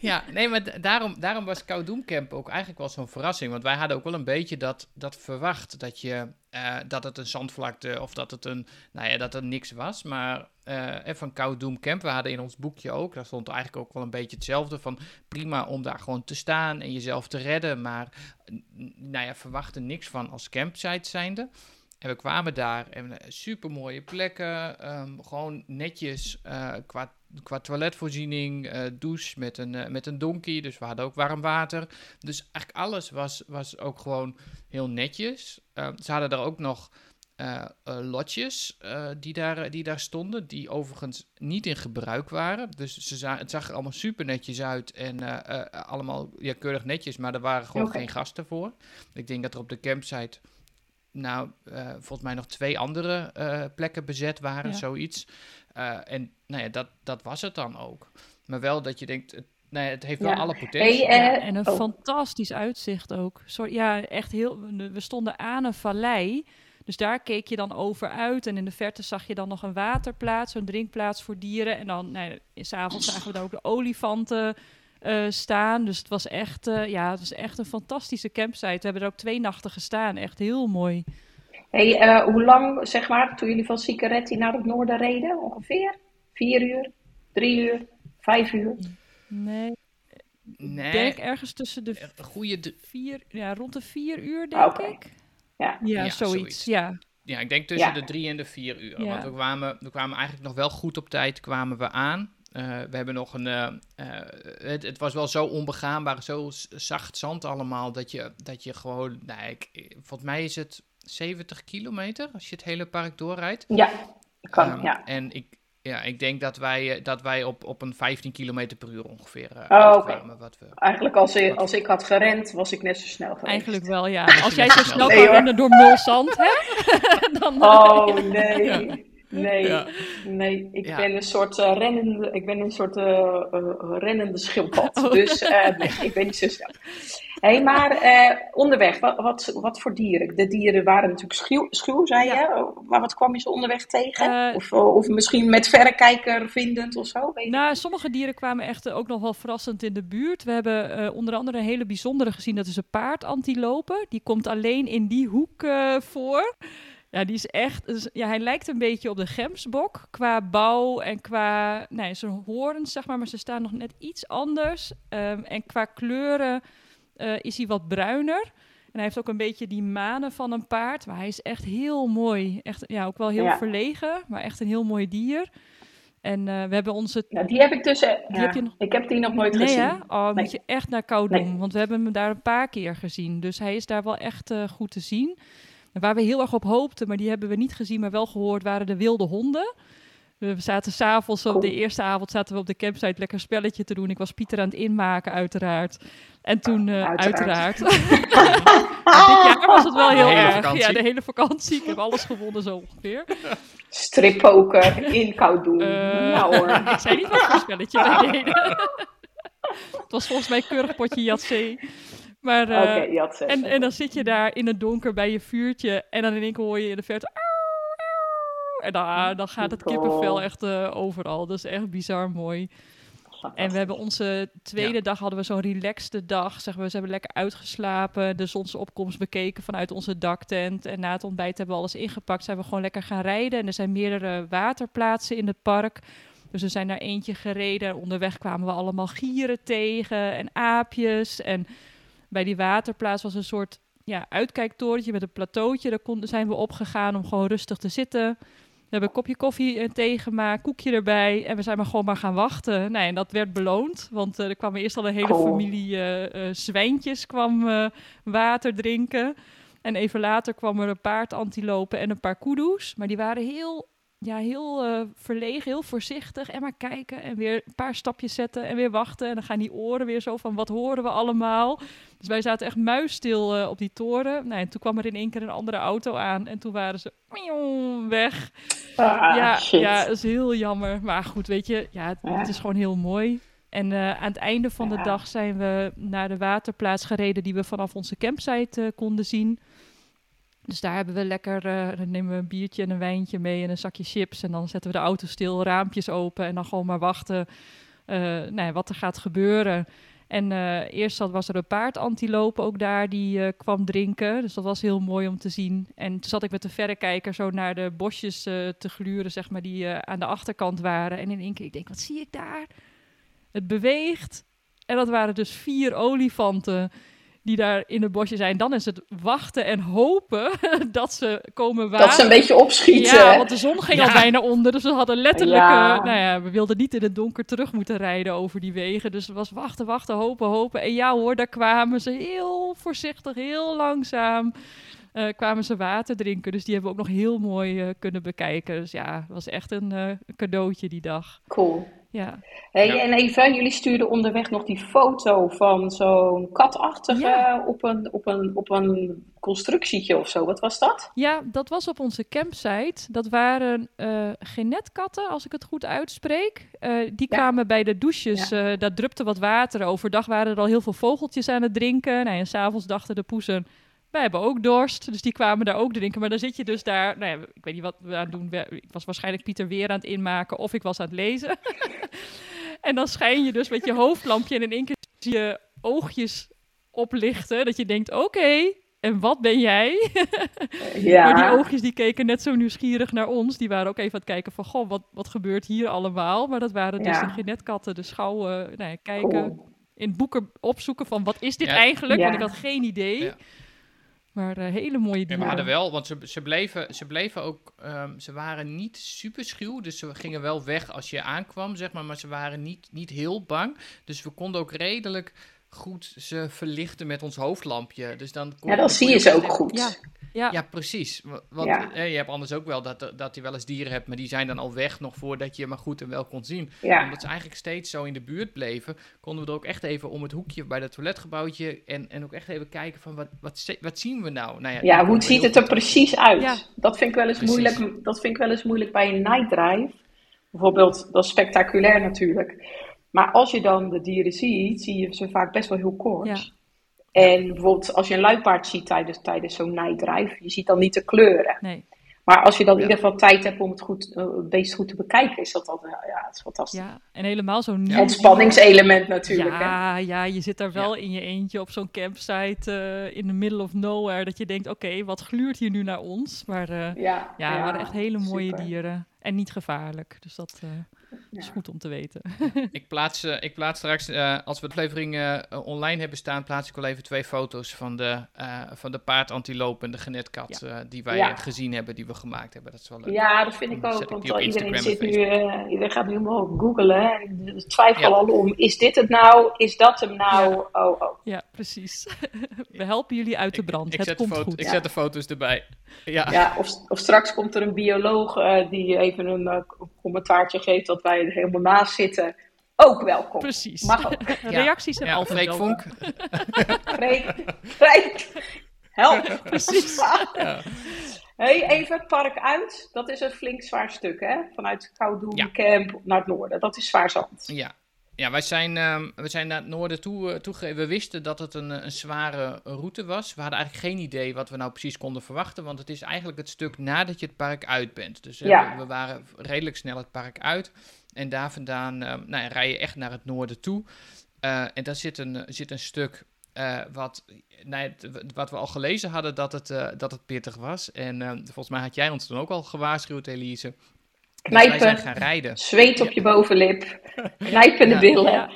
Ja, nee, maar daarom, daarom was Koudoemcamp ook eigenlijk wel zo'n verrassing. Want wij hadden ook wel een beetje dat, dat verwacht. Dat, je, eh, dat het een zandvlakte of dat het een, nou ja, dat er niks was. Maar eh en van Koudoemcamp, we hadden in ons boekje ook, daar stond eigenlijk ook wel een beetje hetzelfde. Van prima om daar gewoon te staan en jezelf te redden. Maar nou ja, verwacht er niks van als campsite zijnde. En we kwamen daar en super mooie plekken. ehm, gewoon netjes eh, qua, toiletvoorziening, eh, douche met een, eh, met een donkey. Dus we hadden ook warm water. Dus eigenlijk alles was, was ook gewoon heel netjes. Ehm, ze hadden er ook nog eh, eh, lotjes eh, die, daar, die daar stonden, die overigens niet in gebruik waren. Dus ze za- het zag er allemaal super netjes uit en eh, eh, allemaal ja, keurig netjes, maar er waren gewoon geen gasten voor. Ik denk dat er op de campsite, nou, eh, volgens mij nog twee andere eh, plekken bezet waren, Ja. zoiets. Eh, en nou ja, dat, dat was het dan ook. Maar wel dat je denkt, het, nou ja, het heeft wel Ja. alle potentie. Hey, Ja, en een oh. fantastisch uitzicht ook. Sorry, ja, echt heel. We stonden aan een vallei. Dus daar keek je dan over uit. En in de verte zag je dan nog een waterplaats, zo'n drinkplaats voor dieren. En dan, nou, ja, s'avonds zagen we daar ook de olifanten eh, staan. Dus het was echt, eh, ja, het was echt een fantastische campsite. We hebben er ook twee nachten gestaan. Echt heel mooi. Hey, eh, hoe lang, zeg maar, toen jullie van Sicaretti naar het noorden reden? Ongeveer? Vier uur? Drie uur? Vijf uur? Nee, nee, ik denk ergens tussen de een goede vier, ja, rond de vier uur, denk Ah, ik. Ja. Ja, Ja, zoiets. zoiets. Ja, Ja, ik denk tussen Ja. de drie en de vier uur. Ja. Want we kwamen, we kwamen eigenlijk nog wel goed op tijd kwamen we aan. Eh, we hebben nog een. eh, eh, het, het was wel zo onbegaanbaar, zo zacht zand allemaal. Dat je, dat je gewoon. Nou, ik, volgens mij is het 70 kilometer als je het hele park doorrijdt. Ja, kan, Ehm, ja. En ik, ja, ik denk dat wij, eh, dat wij op, op een 15 kilometer per uur ongeveer Oh, uitkwamen. Wat we, Eigenlijk als, ik- als ik had gerend, was ik net zo snel geweest. eigenlijk wel, ja. Als jij zo snel kan rennen door mulzand, hè? dan, Oh, nee. Nee, Ja. nee. Ik Ja. ben een soort eh, rennende, ik ben een soort eh, rennende schildpad. Oh. Dus nee, ik ben niet zo snel. Hé, maar onderweg, wat, wat, wat voor dieren? De dieren waren natuurlijk schuw, schuw zei Ja. je. Maar wat kwam je ze onderweg tegen? Of, of misschien met verrekijker vindend of zo? Weet? Nou, sommige dieren kwamen echt ook nog wel verrassend in de buurt. We hebben onder andere een hele bijzondere gezien. Dat is een paardantilope. Die komt alleen in die hoek voor. Ja, die is echt... ja, hij lijkt een beetje op de gemsbok qua bouw en qua... Nee, zijn horens, zeg maar. Maar ze staan nog net iets anders. Ehm, en qua kleuren eh, is hij wat bruiner. En hij heeft ook een beetje die manen van een paard. Maar hij is echt heel mooi. Echt, ja, ook wel heel Ja. verlegen. Maar echt een heel mooi dier. En eh, we hebben onze die heb ik dus... eh, Die ja, heb je nog- Ik heb die nog nooit Nee, gezien. hè? Oh, Nee. moet je echt naar Koudom. Nee. Want we hebben hem daar een paar keer gezien. Dus hij is daar wel echt goed te zien. En waar we heel erg op hoopten, maar die hebben we niet gezien, maar wel gehoord, waren de wilde honden. We zaten s'avonds, op de eerste avond zaten we op de campsite lekker een spelletje te doen. Ik was Pieter aan het inmaken, uiteraard. En toen, eh, Uiteraard. dit jaar was het wel heel erg. vakantie. Ja, de hele vakantie. Ik heb alles gewonnen zo ongeveer. Strippoker in Koudoen. Eh, nou hoor. Ik zei niet wat voor spelletje wij deden. het was volgens mij een keurig potje Jatzee. Maar, eh, en, en dan zit je daar in het donker bij je vuurtje en dan in één keer hoor je in de verte... En dan, dan gaat het kippenvel echt eh, overal. Dat is echt bizar mooi. En we hebben onze tweede Ja. dag hadden we zo'n relaxte dag. Zeg maar, we hebben lekker uitgeslapen, de zonsopkomst bekeken vanuit onze daktent. En na het ontbijt hebben we alles ingepakt. Zijn we gewoon lekker gaan rijden. En er zijn meerdere waterplaatsen in het park. Dus we zijn naar eentje gereden. En onderweg kwamen we allemaal gieren tegen en aapjes. En bij die waterplaats was een soort ja, uitkijktorentje met een plateautje. Daar kon, zijn we opgegaan om gewoon rustig te zitten. We hebben een kopje koffie en thee gemaakt, koekje erbij. En we zijn maar gewoon maar gaan wachten. Nee, en dat werd beloond. Want eh, er kwam eerst al een hele Cool. familie eh, zwijntjes kwam water drinken. En even later kwam er een paard antilopen en een paar kudu's. Maar die waren heel, ja, heel eh, verlegen, heel voorzichtig. En maar kijken en weer een paar stapjes zetten en weer wachten. En dan gaan die oren weer zo van, wat horen we allemaal? Dus wij zaten echt muisstil eh, op die toren. Nou, en toen kwam er in één keer een andere auto aan. En toen waren ze weg. Ah, ja, shit. ja, dat is heel jammer. Maar goed, weet je, ja, het, Ja. het is gewoon heel mooi. En eh, aan het einde van de dag zijn we naar de waterplaats gereden die we vanaf onze campsite konden zien. Dus daar hebben we lekker, eh, dan nemen we een biertje en een wijntje mee en een zakje chips. En dan zetten we de auto stil, raampjes open en dan gewoon maar wachten ja, wat er gaat gebeuren. En eh, eerst zat, was er een paardantilope ook daar die kwam drinken. Dus dat was heel mooi om te zien. En toen zat ik met de verrekijker zo naar de bosjes te gluren, zeg maar, die aan de achterkant waren. En in één keer, ik denk, wat zie ik daar? Het beweegt. En dat waren dus vier olifanten die daar in het bosje zijn. Dan is het wachten en hopen dat ze komen waken. Dat ze een beetje opschieten. Ja, want de zon ging Ja. al bijna onder. Dus we hadden letterlijk... Ja. eh, nou ja, we wilden niet in het donker terug moeten rijden over die wegen. Dus het was wachten, wachten, hopen, hopen. En ja hoor, daar kwamen ze heel voorzichtig, heel langzaam... eh, kwamen ze water drinken. Dus die hebben we ook nog heel mooi eh, kunnen bekijken. Dus ja, het was echt een eh, cadeautje die dag. Cool. Ja, Hey, Ja. En even, jullie stuurden onderweg nog die foto van zo'n katachtige Ja. op, een, op, een, op een constructietje of zo. Wat was dat? ja dat was op onze campsite. Dat waren eh genetkatten, als ik het goed uitspreek. Eh, die Ja. kwamen bij de douches. eh daar drupte wat water. Overdag waren er al heel veel vogeltjes aan het drinken. Nou, en s'avonds dachten de poezen... Wij hebben ook dorst, dus die kwamen daar ook drinken. Maar dan zit je dus daar... Nou ja, ik weet niet wat we aan het doen. Ik was waarschijnlijk Pieter weer aan het inmaken... of ik was aan het lezen. en dan schijn je dus met je hoofdlampje... en in één keer zie je oogjes oplichten. Dat je denkt, oké, en wat ben jij? Ja. Maar die oogjes die keken net zo nieuwsgierig naar ons. Die waren ook even aan het kijken van, goh, wat, wat gebeurt hier allemaal? Maar dat waren dus Ja. de genetkatten, de schouwen, nou ja, kijken, Cool. in boeken opzoeken van, wat is dit Ja. eigenlijk? Want ik had geen idee. Maar eh, hele mooie Ja, dieren. we hadden wel, want ze, ze, bleven, ze bleven ook, ehm, ze waren niet super schuw, dus ze gingen wel weg als je aankwam, zeg maar, maar ze waren niet, niet heel bang. Dus we konden ook redelijk goed ze verlichten met ons hoofdlampje. Dus dan kon, Ja, dan zie je ze ook goed. Ja. Ja, Ja, precies. Wa- Want Ja. eh, je hebt anders ook wel dat, dat je wel eens dieren hebt, maar die zijn dan al weg nog voordat je maar goed en wel kon zien. Ja. Omdat ze eigenlijk steeds zo in de buurt bleven, konden we er ook echt even om het hoekje bij dat toiletgebouwtje en, en ook echt even kijken van wat, wat, wat zien we nou? nou Ja, ik hoe ziet het er precies uit? Ja. Dat vind ik wel eens Precies. moeilijk. Dat vind ik wel eens moeilijk bij een night drive. Bijvoorbeeld, dat is spectaculair natuurlijk. Maar als je dan de dieren ziet, zie je ze vaak best wel heel kort. Ja. En bijvoorbeeld als je een luipaard ziet tijdens, tijdens zo'n night drive, je ziet dan niet de kleuren. nee. Maar als je dan in Ja. ieder geval tijd hebt om het, goed, eh, het beest goed te bekijken, is dat dan, ja, het is fantastisch. Ja, en helemaal zo'n nieuw Ontspanningselement natuurlijk. hè? Ja, ja, je zit daar wel in je eentje op zo'n campsite eh, in the middle of nowhere. Dat je denkt, oké, wat gluurt hier nu naar ons? Maar eh, Ja, ja, waren echt hele mooie super. dieren. En niet gevaarlijk. Dus dat eh, is Ja. goed om te weten. Ik plaats, eh, ik plaats straks, eh, als we de aflevering eh, online hebben staan, plaats ik wel even twee foto's van de, eh van de paardantiloop en de genetkat eh, die wij Ja. gezien hebben, die we gemaakt hebben. Dat is wel leuk. Ja, dat vind ik ook. ik Want iedereen, zit nu, eh, iedereen gaat nu helemaal googlen. En twijfel al om, is dit het nou? Is dat hem nou? Oh, oh. Ja, precies. We helpen jullie uit de brand. Ik, het zet, de komt foto- goed. ik Ja. zet de foto's erbij. Ja, Ja, of, of straks komt er een bioloog die even een commentaartje geeft dat wij er helemaal naast zitten. Ook welkom. Precies. Mag ook. Reacties zijn ja altijd Freek. Vonk. Freek, Freek, help. Precies. Ja. Hey, even het park uit. Dat is een flink zwaar stuk, hè? Vanuit Koudoen Ja. Camp naar het noorden. Dat is zwaar zand. Ja. Ja, wij zijn, ehm, we zijn naar het noorden toe, toegegeven. We wisten dat het een, eh, een zware route was. We hadden eigenlijk geen idee wat we nou precies konden verwachten. Want het is eigenlijk het stuk nadat je het park uit bent. Dus eh, Ja. we, we waren redelijk snel het park uit. En daar vandaan ehm, nou, rij je echt naar het noorden toe. En daar zit een, zit een stuk wat, nou, wat we al gelezen hadden dat het, dat het pittig was. En ehm, volgens mij had jij ons toen ook al gewaarschuwd, Elise. Knijpen, gaan rijden. zweet op je bovenlip, knijpende Ja. billen.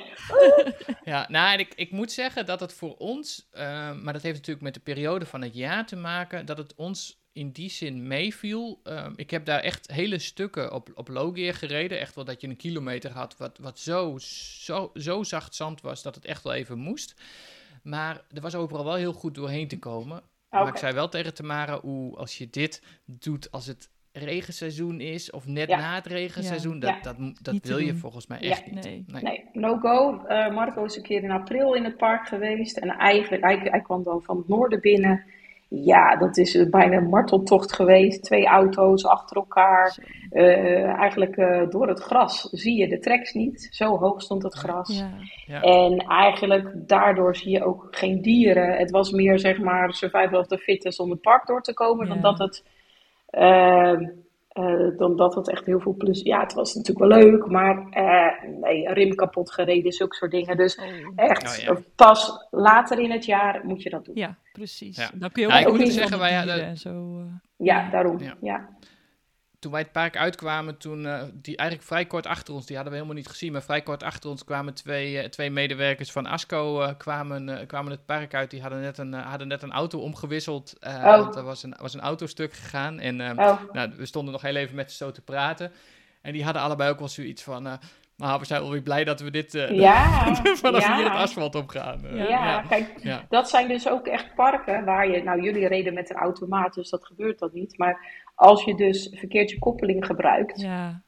Ja. Nou, en ik, ik moet zeggen dat het voor ons, eh, maar dat heeft natuurlijk met de periode van het jaar te maken, dat het ons in die zin meeviel. Ehm, ik heb daar echt hele stukken op, op Logeer gereden. Echt wel dat je een kilometer had wat, wat zo, zo, zo zacht zand was dat het echt wel even moest. Maar er was overal wel heel goed doorheen te komen. Maar ik zei wel tegen Tamara, hoe als je dit doet als het regenseizoen is, of net Ja. na het regenseizoen, dat, Ja. dat, dat Niet wil je doen. volgens mij Ja. echt niet. Nee. Nee, no go. Eh, Marco is een keer in april in het park geweest. En eigenlijk, hij, hij kwam dan van het noorden binnen. ja, dat is bijna een marteltocht geweest. Twee auto's achter elkaar. Eh, eigenlijk eh, door het gras zie je de tracks niet. Zo hoog stond het gras. Ja. Ja. En eigenlijk daardoor zie je ook geen dieren. Het was meer zeg maar survival of the fittest om het park door te komen. Dan Ja. dat het... eh, eh, dan dat het echt heel veel plus... Ja, het was natuurlijk wel leuk, maar eh, nee, rim kapot gereden, zulke soort dingen. Dus echt, Oh, ja. pas later in het jaar moet je dat doen. Ja, precies. Ja. Dan kun je ook Ja, ik nog moet iets zeggen, wij hadden- zo. eh. Ja, daarom. Ja. Toen wij het park uitkwamen, toen, eh, die eigenlijk vrij kort achter ons, die hadden we helemaal niet gezien, maar vrij kort achter ons kwamen twee, eh, twee medewerkers van Asco eh, kwamen, kwamen het park uit. Die hadden net een, hadden net een auto omgewisseld, Oh. want er was een, was een autostuk gegaan. En Oh, nou, we stonden nog heel even met ze zo te praten. En die hadden allebei ook wel zoiets van, eh, nou, we zijn wel weer blij dat we dit, ja. vanaf ja. hier het asfalt opgaan. Eh, Ja. Ja, kijk, Ja. dat zijn dus ook echt parken waar je, nou jullie reden met een automaat, dus dat gebeurt dat niet. Maar als je dus verkeerd je koppeling gebruikt, ja,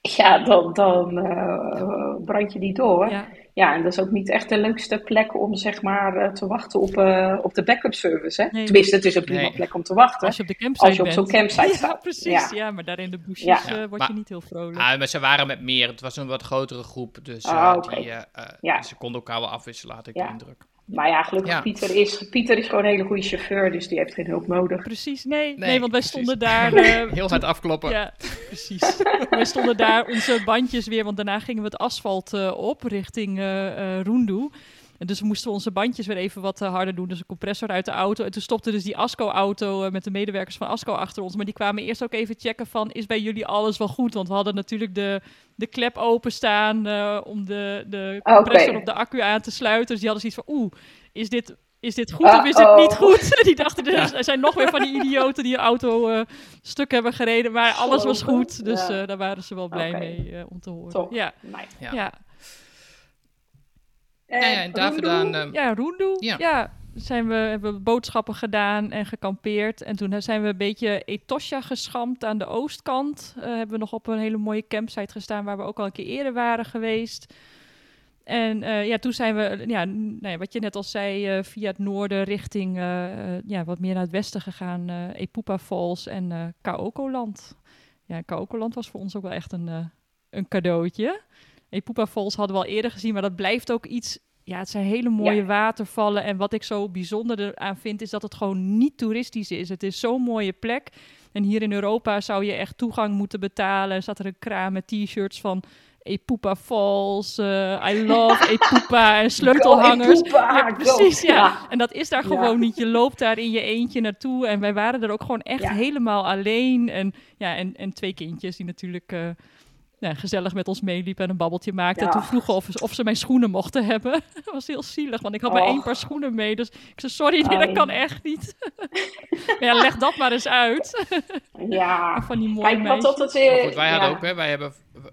Ja, dan, dan eh, brand je die door. Ja. ja. en dat is ook niet echt de leukste plek om zeg maar eh, te wachten op, eh, op de backup service. Hè? Nee. Tenminste, het is een prima Nee. plek om te wachten. Als je op de campsite Als je op zo'n campsite Ja, staat. precies. Ja. Ja. maar daar in de busjes Ja. eh, word Maar- je niet heel vrolijk. Ah, maar ze waren met meer. Het was een wat grotere groep. Dus Ah, die, Ja. ze konden elkaar wel afwisselen, had ik Ja. de indruk. Maar ja, gelukkig, Ja. Pieter, is, Pieter is gewoon een hele goede chauffeur, dus die heeft geen hulp nodig. Precies, nee, nee, Nee, want wij precies. stonden daar... eh, Heel hard afkloppen. Ja, precies. wij stonden daar onze bandjes weer, want daarna gingen we het asfalt eh, op richting eh eh Roendoe. En dus moesten we onze bandjes weer even wat eh, harder doen. Dus een compressor uit de auto. En toen stopte dus die Asco-auto eh, met de medewerkers van Asco achter ons. Maar die kwamen eerst ook even checken van, is bij jullie alles wel goed? Want we hadden natuurlijk de, de klep openstaan eh om de, de compressor op de accu aan te sluiten. Dus die hadden zoiets van, oeh, is dit... Is dit goed of is dit niet goed? Die dachten, er er zijn nog weer van die idioten die een auto eh, stuk hebben gereden. Maar alles was goed. Dus eh, daar waren ze wel blij mee om te horen. Top. Ja, Nee. Ja. ja. Ja, ja, en daar vandaan... eh, ja Roendoe. Ja. Ja. zijn we, hebben we boodschappen gedaan en gekampeerd. En toen zijn we een beetje Etosha geschampt aan de oostkant. Eh, hebben we nog op een hele mooie campsite gestaan waar we ook al een keer eerder waren geweest. En eh, ja, toen zijn we, ja, nou ja, wat je net al zei, eh, via het noorden richting ja, wat meer naar het westen gegaan. Epupa Falls en Kaokoland. Ja, Kaokoland was voor ons ook wel echt een, een cadeautje. Epupa Falls hadden we al eerder gezien, maar dat blijft ook iets... Ja, het zijn hele mooie Ja. watervallen. En wat ik zo bijzonder eraan vind, is dat het gewoon niet toeristisch is. Het is zo'n mooie plek. En hier in Europa zou je echt toegang moeten betalen. Zat er een kraam met t-shirts van Epupa Falls, eh, I love Epupa en sleutelhangers. Go, Epupa, Ja, precies, ja. Ja. En dat is daar Ja. gewoon niet. Je loopt daar in je eentje naartoe. En wij waren er ook gewoon echt helemaal alleen. En, ja, en, en twee kindjes die natuurlijk eh, ja, gezellig met ons meeliepen en een babbeltje maakten. En toen vroegen of, of ze mijn schoenen mochten hebben. dat was heel zielig, want ik had maar Och. één paar schoenen mee. Dus ik zei, sorry, nee, dat kan echt niet. Maar ja, leg dat maar eens uit. Ja, Van die mooie kijk wat dat goed, wij ja. hadden ook, hè, wij hebben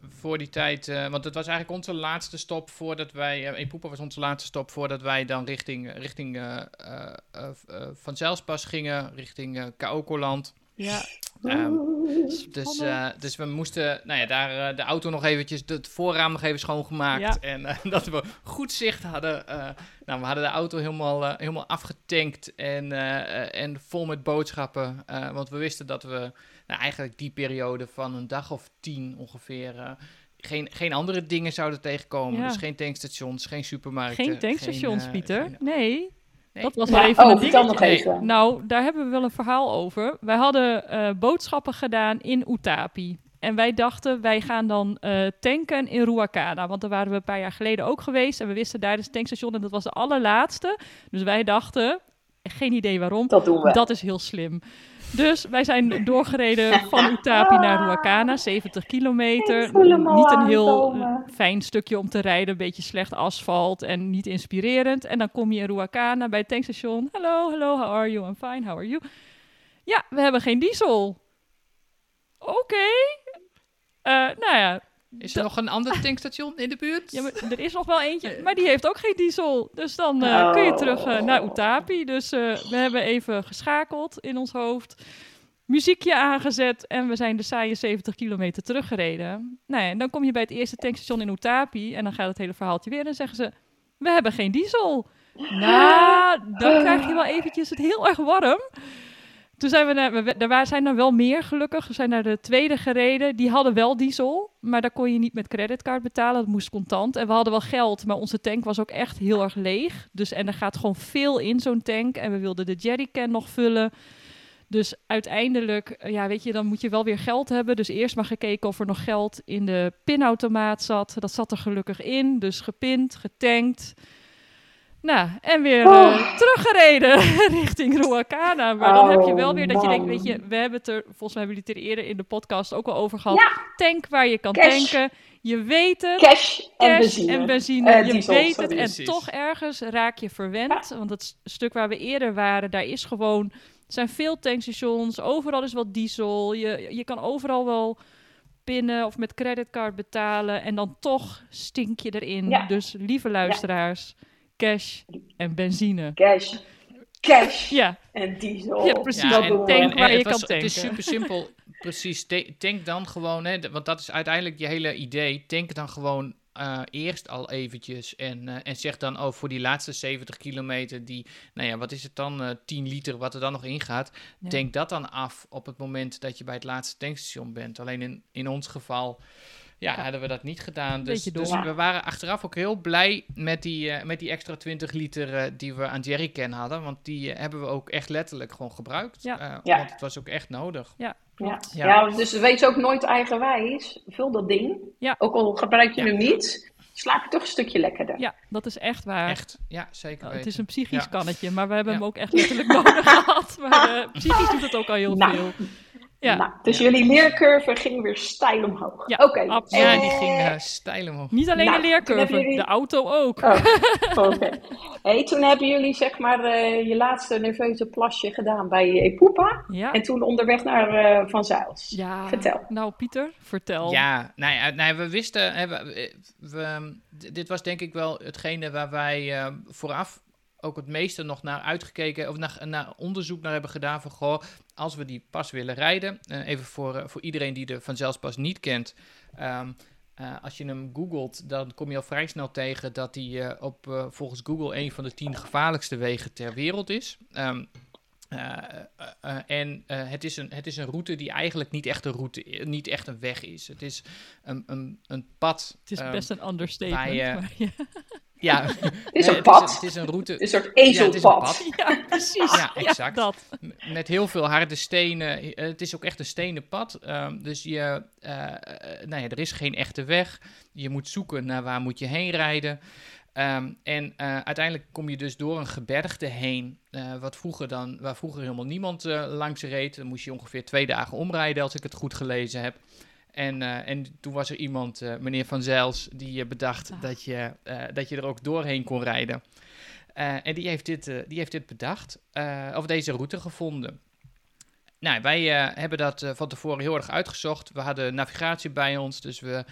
voor die tijd, eh, want het was eigenlijk onze laatste stop voordat wij, uh, Epoepa was onze laatste stop voordat wij dan richting, richting eh eh, eh, eh, Van Zelspas gingen, richting eh Kaokoland. Ja, Ehm, dus, eh, dus we moesten, nou ja, daar eh, de auto nog eventjes, het voorraam nog even schoongemaakt. Ja. En eh, dat we goed zicht hadden. nou, we hadden de auto helemaal, helemaal afgetankt en, en vol met boodschappen. want we wisten dat we nou, eigenlijk die periode van een dag of tien ongeveer... geen, geen andere dingen zouden tegenkomen. Ja. Dus geen tankstations, geen supermarkten. geen tankstations, geen, Pieter. geen- Nee, Nee. dat was Ja, wel even oh, een vertel dingetje. nog even. Nou, daar hebben we wel een verhaal over. Wij hadden eh, boodschappen gedaan in Utapi. En wij dachten, wij gaan dan eh, tanken in Ruakana. Want daar waren we een paar jaar geleden ook geweest. En we wisten daar is het tankstation en dat was de allerlaatste. Dus wij dachten, geen idee waarom, Dat doen we. dat is heel slim. Dus wij zijn doorgereden van Utapi naar Ruakana, 70 kilometer. Niet een heel eh, fijn stukje om te rijden, een beetje slecht asfalt en niet inspirerend. En dan kom je in Ruakana bij het tankstation. Hallo, hallo, how are you? I'm fine, how are you? Ja, we hebben geen diesel. Oké. Eh, nou ja, Is er nog een ander tankstation in de buurt? ja, maar er is nog wel eentje, maar die heeft ook geen diesel. Dus dan eh, kun je terug eh, naar Utapi. Dus eh, we hebben even geschakeld in ons hoofd. Muziekje aangezet en we zijn de saaie 70 kilometer teruggereden. Nou ja, en dan kom je bij het eerste tankstation in Utapi en dan gaat het hele verhaaltje weer. En dan zeggen ze, we hebben geen diesel. Nou, dan krijg je wel eventjes het heel erg warm. Toen zijn we naar, er zijn er wel meer gelukkig. We zijn naar de tweede gereden. Die hadden wel diesel, maar daar kon je niet met creditcard betalen. Dat moest contant. En we hadden wel geld, maar onze tank was ook echt heel erg leeg. Dus en er gaat gewoon veel in zo'n tank. En we wilden de jerrycan nog vullen. Dus uiteindelijk, eh, ja, weet je, dan moet je wel weer geld hebben. Dus eerst maar gekeken of er nog geld in de pinautomaat zat. Dat zat er gelukkig in. Dus gepind, getankt. Nou, en weer uh, teruggereden richting Ruacana. Maar dan heb je wel weer dat je denkt, weet je, we hebben het er, volgens mij hebben jullie het er eerder in de podcast ook al over gehad. Tank waar je kan tanken. Je weet het. Cash, en benzine. En benzine. Uh, je weet het. En toch ergens raak je verwend. Want het stuk waar we eerder waren, daar is gewoon, er zijn veel tankstations. Overal is wat diesel. Je, je kan overal wel pinnen of met creditcard betalen. En dan toch stink je erin. Dus lieve luisteraars cash en benzine. Cash, cash ja. en diesel. Ja, precies. Ja, en, tank waar je kan tanken. Het is super simpel. precies. Tank dan gewoon, hè, want dat is uiteindelijk je hele idee. Tank dan gewoon uh, eerst al eventjes en, uh, en zeg dan, oh, voor die laatste 70 kilometer, die, nou ja, wat is het dan, uh, eh, 10 liter wat er dan nog ingaat, ja. tank dat dan af op het moment dat je bij het laatste tankstation bent. Alleen in, in ons geval ja, hadden we dat niet gedaan. Dus, dus, we waren achteraf ook heel blij met die, uh, met die extra 20 liter uh, die we aan Jerrycan hadden. Want die uh, hebben we ook echt letterlijk gewoon gebruikt. Ja. ja. Want het was ook echt nodig. Ja, ja. ja. ja dus weet je ook nooit eigenwijs. Vul dat ding. Ja. Ook al gebruik je hem niet. Slaap je toch een stukje lekkerder. Ja, dat is echt waar. Echt, ja, zeker nou, Het is een psychisch kannetje, maar we hebben hem ook echt letterlijk nodig gehad. Maar psychisch doet het ook al heel nou, veel. Ja. Nou, dus jullie leercurve ging weer stijl omhoog. Ja, Oké. Ja, die ging uh, stijl omhoog. Niet alleen nou, de leercurve, jullie... de auto ook. Oh, Oké. Hey, toen hebben jullie zeg maar uh, je laatste nerveuze plasje gedaan bij Epoepa. Ja. En toen onderweg naar uh, Van Zuils. Ja. Vertel. Nou, Pieter, vertel. Ja, nou ja, nou, we wisten... Hè, we, we, dit was denk ik wel hetgene waar wij vooraf ook het meeste nog naar uitgekeken of naar, naar onderzoek naar hebben gedaan van goh, als we die pas willen rijden, uh, even voor, uh, voor iedereen die de vanzelfspas niet kent. Um, uh, als je hem googelt, dan kom je al vrij snel tegen dat hij op volgens Google een van de tien gevaarlijkste wegen ter wereld is. Um, en het, is een, het is een route die eigenlijk niet echt een route, niet echt een weg is. Het is een, een, een pad. Het is um, best een understatement. Maar, ja. Ja, het is een pad. Het is een, route. Een soort ezelpad. Ja, ja, precies. Ja, exact. dat. Met heel veel harde stenen. Eh, het is ook echt een stenen pad. Um, dus je, uh, nou ja, er is geen echte weg. Je moet zoeken naar waar moet je heen rijden. Um, en uh, uiteindelijk kom je dus door een gebergte heen, uh, wat vroeger dan, waar vroeger helemaal niemand uh, langs reed. Dan moest je ongeveer twee dagen omrijden, als ik het goed gelezen heb. En, uh, en toen was er iemand, uh, meneer Van Zijls, die uh, bedacht ah. dat, je, dat je er ook doorheen kon rijden. en die heeft dit, die heeft dit bedacht, of deze route gevonden. Nou, wij hebben dat van tevoren heel erg uitgezocht. We hadden navigatie bij ons, dus we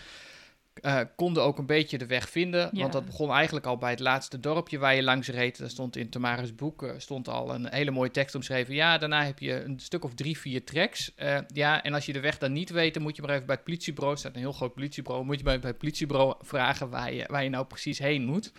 uh, konden ook een beetje de weg vinden. Want dat begon eigenlijk al bij het laatste dorpje waar je langs reed. Daar stond in Tamara's boek uh, stond al een hele mooie tekst omschreven. Ja, daarna heb je een stuk of drie, vier tracks. Uh, ja, en als je de weg dan niet weet, dan moet je maar even bij het politiebureau. Er staat een heel groot politiebureau. Moet je bij, bij het politiebureau vragen waar je, waar je nou precies heen moet.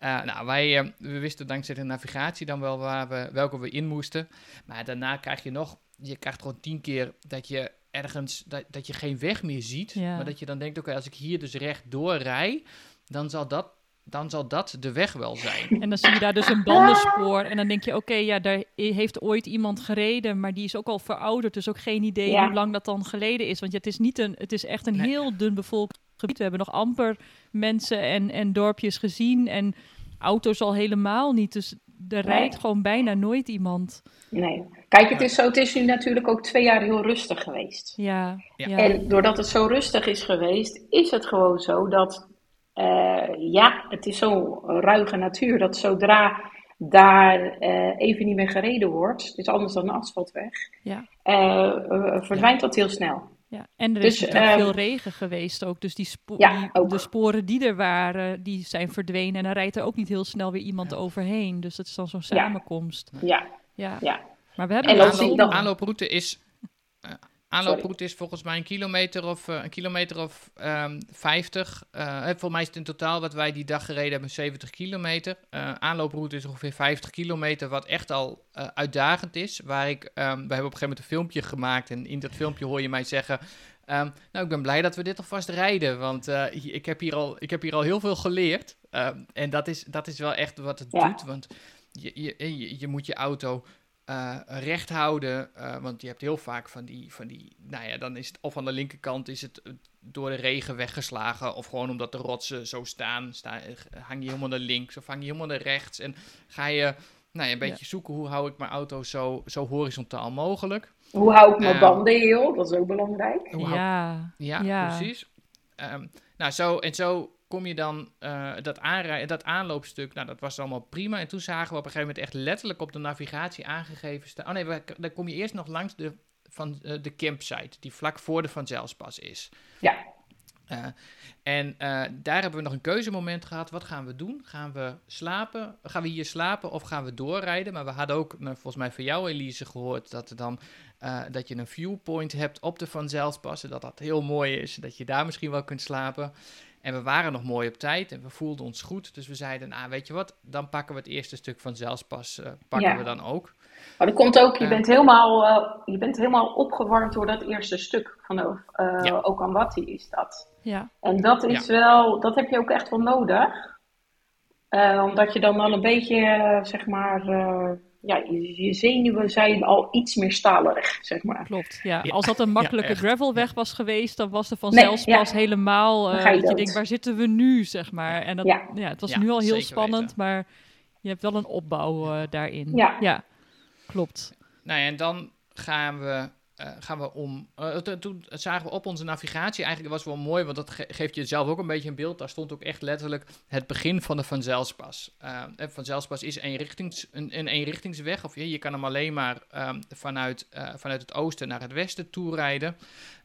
nou, wij we wisten dankzij de navigatie dan wel waar we, welke we in moesten. Maar daarna krijg je nog, je krijgt gewoon tien keer dat je ergens dat, dat je geen weg meer ziet. Maar dat je dan denkt, oké, als ik hier dus rechtdoor rij, dan zal dat dan zal dat de weg wel zijn. En dan zie je daar dus een bandenspoor. En dan denk je, oké, ja, daar heeft ooit iemand gereden, maar die is ook al verouderd. Dus ook geen idee hoe lang dat dan geleden is. Want het is, niet een, het is echt een heel dun bevolkt gebied. We hebben nog amper mensen en, en dorpjes gezien. En auto's al helemaal niet. Dus er rijdt gewoon bijna nooit iemand. Nee. Kijk, het is, zo, het is nu natuurlijk ook twee jaar heel rustig geweest. Ja. ja. En doordat het zo rustig is geweest, is het gewoon zo dat, uh, ja, het is zo'n ruige natuur dat zodra daar uh, even niet meer gereden wordt, het is anders dan een asfaltweg, ja. Uh, verdwijnt dat heel snel. Ja, en er is dus, natuurlijk veel regen geweest ook. Dus die, spo ja, die de sporen die er waren, die zijn verdwenen. En dan rijdt er ook niet heel snel weer iemand overheen. Dus dat is dan zo'n samenkomst. Ja. ja. Maar we hebben en de aanloop, aanlooproute is... Uh, aanlooproute is volgens mij een kilometer of, eh, een kilometer of ehm 50. Eh, volgens mij is het in totaal wat wij die dag gereden hebben 70 kilometer. Eh, aanlooproute is ongeveer 50 kilometer, wat echt al eh, uitdagend is. Waar ik, ehm, we hebben op een gegeven moment een filmpje gemaakt en in dat filmpje hoor je mij zeggen... ehm, nou, ik ben blij dat we dit alvast rijden, want eh, ik, heb hier al, ik heb hier al heel veel geleerd. Ehm, en dat is, dat is wel echt wat het Ja. doet, want je, je, je moet je auto eh, recht houden. eh, want je hebt heel vaak van die, van die. Nou ja, dan is het of aan de linkerkant is het eh, door de regen weggeslagen. Of gewoon omdat de rotsen zo staan. sta, eh, hang je helemaal naar links of hang je helemaal naar rechts. En ga je nou ja, een beetje zoeken hoe hou ik mijn auto zo, zo horizontaal mogelijk. Hoe hou ik mijn Ehm, banden heel? Dat is ook belangrijk. Hou- Ja, ja, Ja. precies. Ehm, nou, zo, en zo kom je dan eh, dat, dat aanloopstuk, nou, dat was allemaal prima. En toen zagen we op een gegeven moment echt letterlijk op de navigatie aangegeven staan. Oh nee, we- dan kom je eerst nog langs de, van, eh, de campsite, die vlak voor de Van Zelspas is. Ja. Eh, en daar hebben we nog een keuzemoment gehad. Wat gaan we doen? Gaan we slapen? Gaan we hier slapen of gaan we doorrijden? Maar we hadden ook, nou, volgens mij van jou Elise, gehoord dat, er dan, dat je een viewpoint hebt op de Van Zelspassen. Dat dat heel mooi is. Dat je daar misschien wel kunt slapen. En we waren nog mooi op tijd en we voelden ons goed. Dus we zeiden, nou weet je wat, dan pakken we het eerste stuk van Zelspas, eh, pakken Ja. we dan ook. Maar dat komt ook, je, Ja. bent helemaal, eh, je bent helemaal opgewarmd door dat eerste stuk van de, eh Ja. Okanwati is dat. ja. En dat is wel, dat heb je ook echt wel nodig. Eh, omdat je dan wel een beetje, eh, zeg maar, eh, ja, je, zenuwen zijn al iets meer stalerig, zeg maar. Klopt, ja. Ja, Als dat een makkelijke echt. gravelweg was geweest, dan was er Nee, vanzelfspas ja. helemaal... Eh, ga je dat je denkt, waar zitten we nu, zeg maar. En dat, ja. Ja. het was Ja, nu al heel spannend, weten. maar je hebt wel een opbouw eh, daarin. Ja. ja, klopt. Nou ja, en dan gaan we, eh, gaan we om. eh, to- toen zagen we op onze navigatie, eigenlijk was wel mooi, want dat ge- geeft je zelf ook een beetje een beeld. Daar stond ook echt letterlijk het begin van de Van Zelspas. Eh, Van Zelspas is eenrichtings, een, een eenrichtingsweg, of je, je kan hem alleen maar ehm, vanuit, vanuit het oosten naar het westen toe rijden.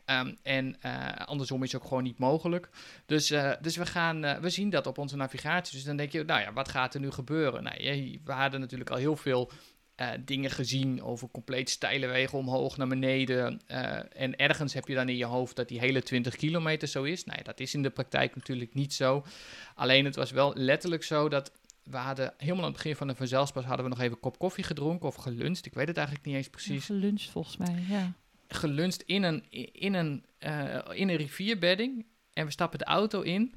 Ehm, en andersom is ook gewoon niet mogelijk. Dus, dus we, gaan, we zien dat op onze navigatie. Dus dan denk je, nou ja, wat gaat er nu gebeuren? Nou, je- we hadden natuurlijk al heel veel eh, dingen gezien over compleet steile wegen omhoog naar beneden. eh, en ergens heb je dan in je hoofd dat die hele 20 kilometer zo is. Nou ja, dat is in de praktijk natuurlijk niet zo. Alleen het was wel letterlijk zo dat we hadden helemaal aan het begin van de vanzelfspas hadden we nog even een kop koffie gedronken of geluncht. Ik weet het eigenlijk niet eens precies Ja, lunch volgens mij, ja. geluncht in een, in, een, eh, in een rivierbedding. En we stappen de auto in.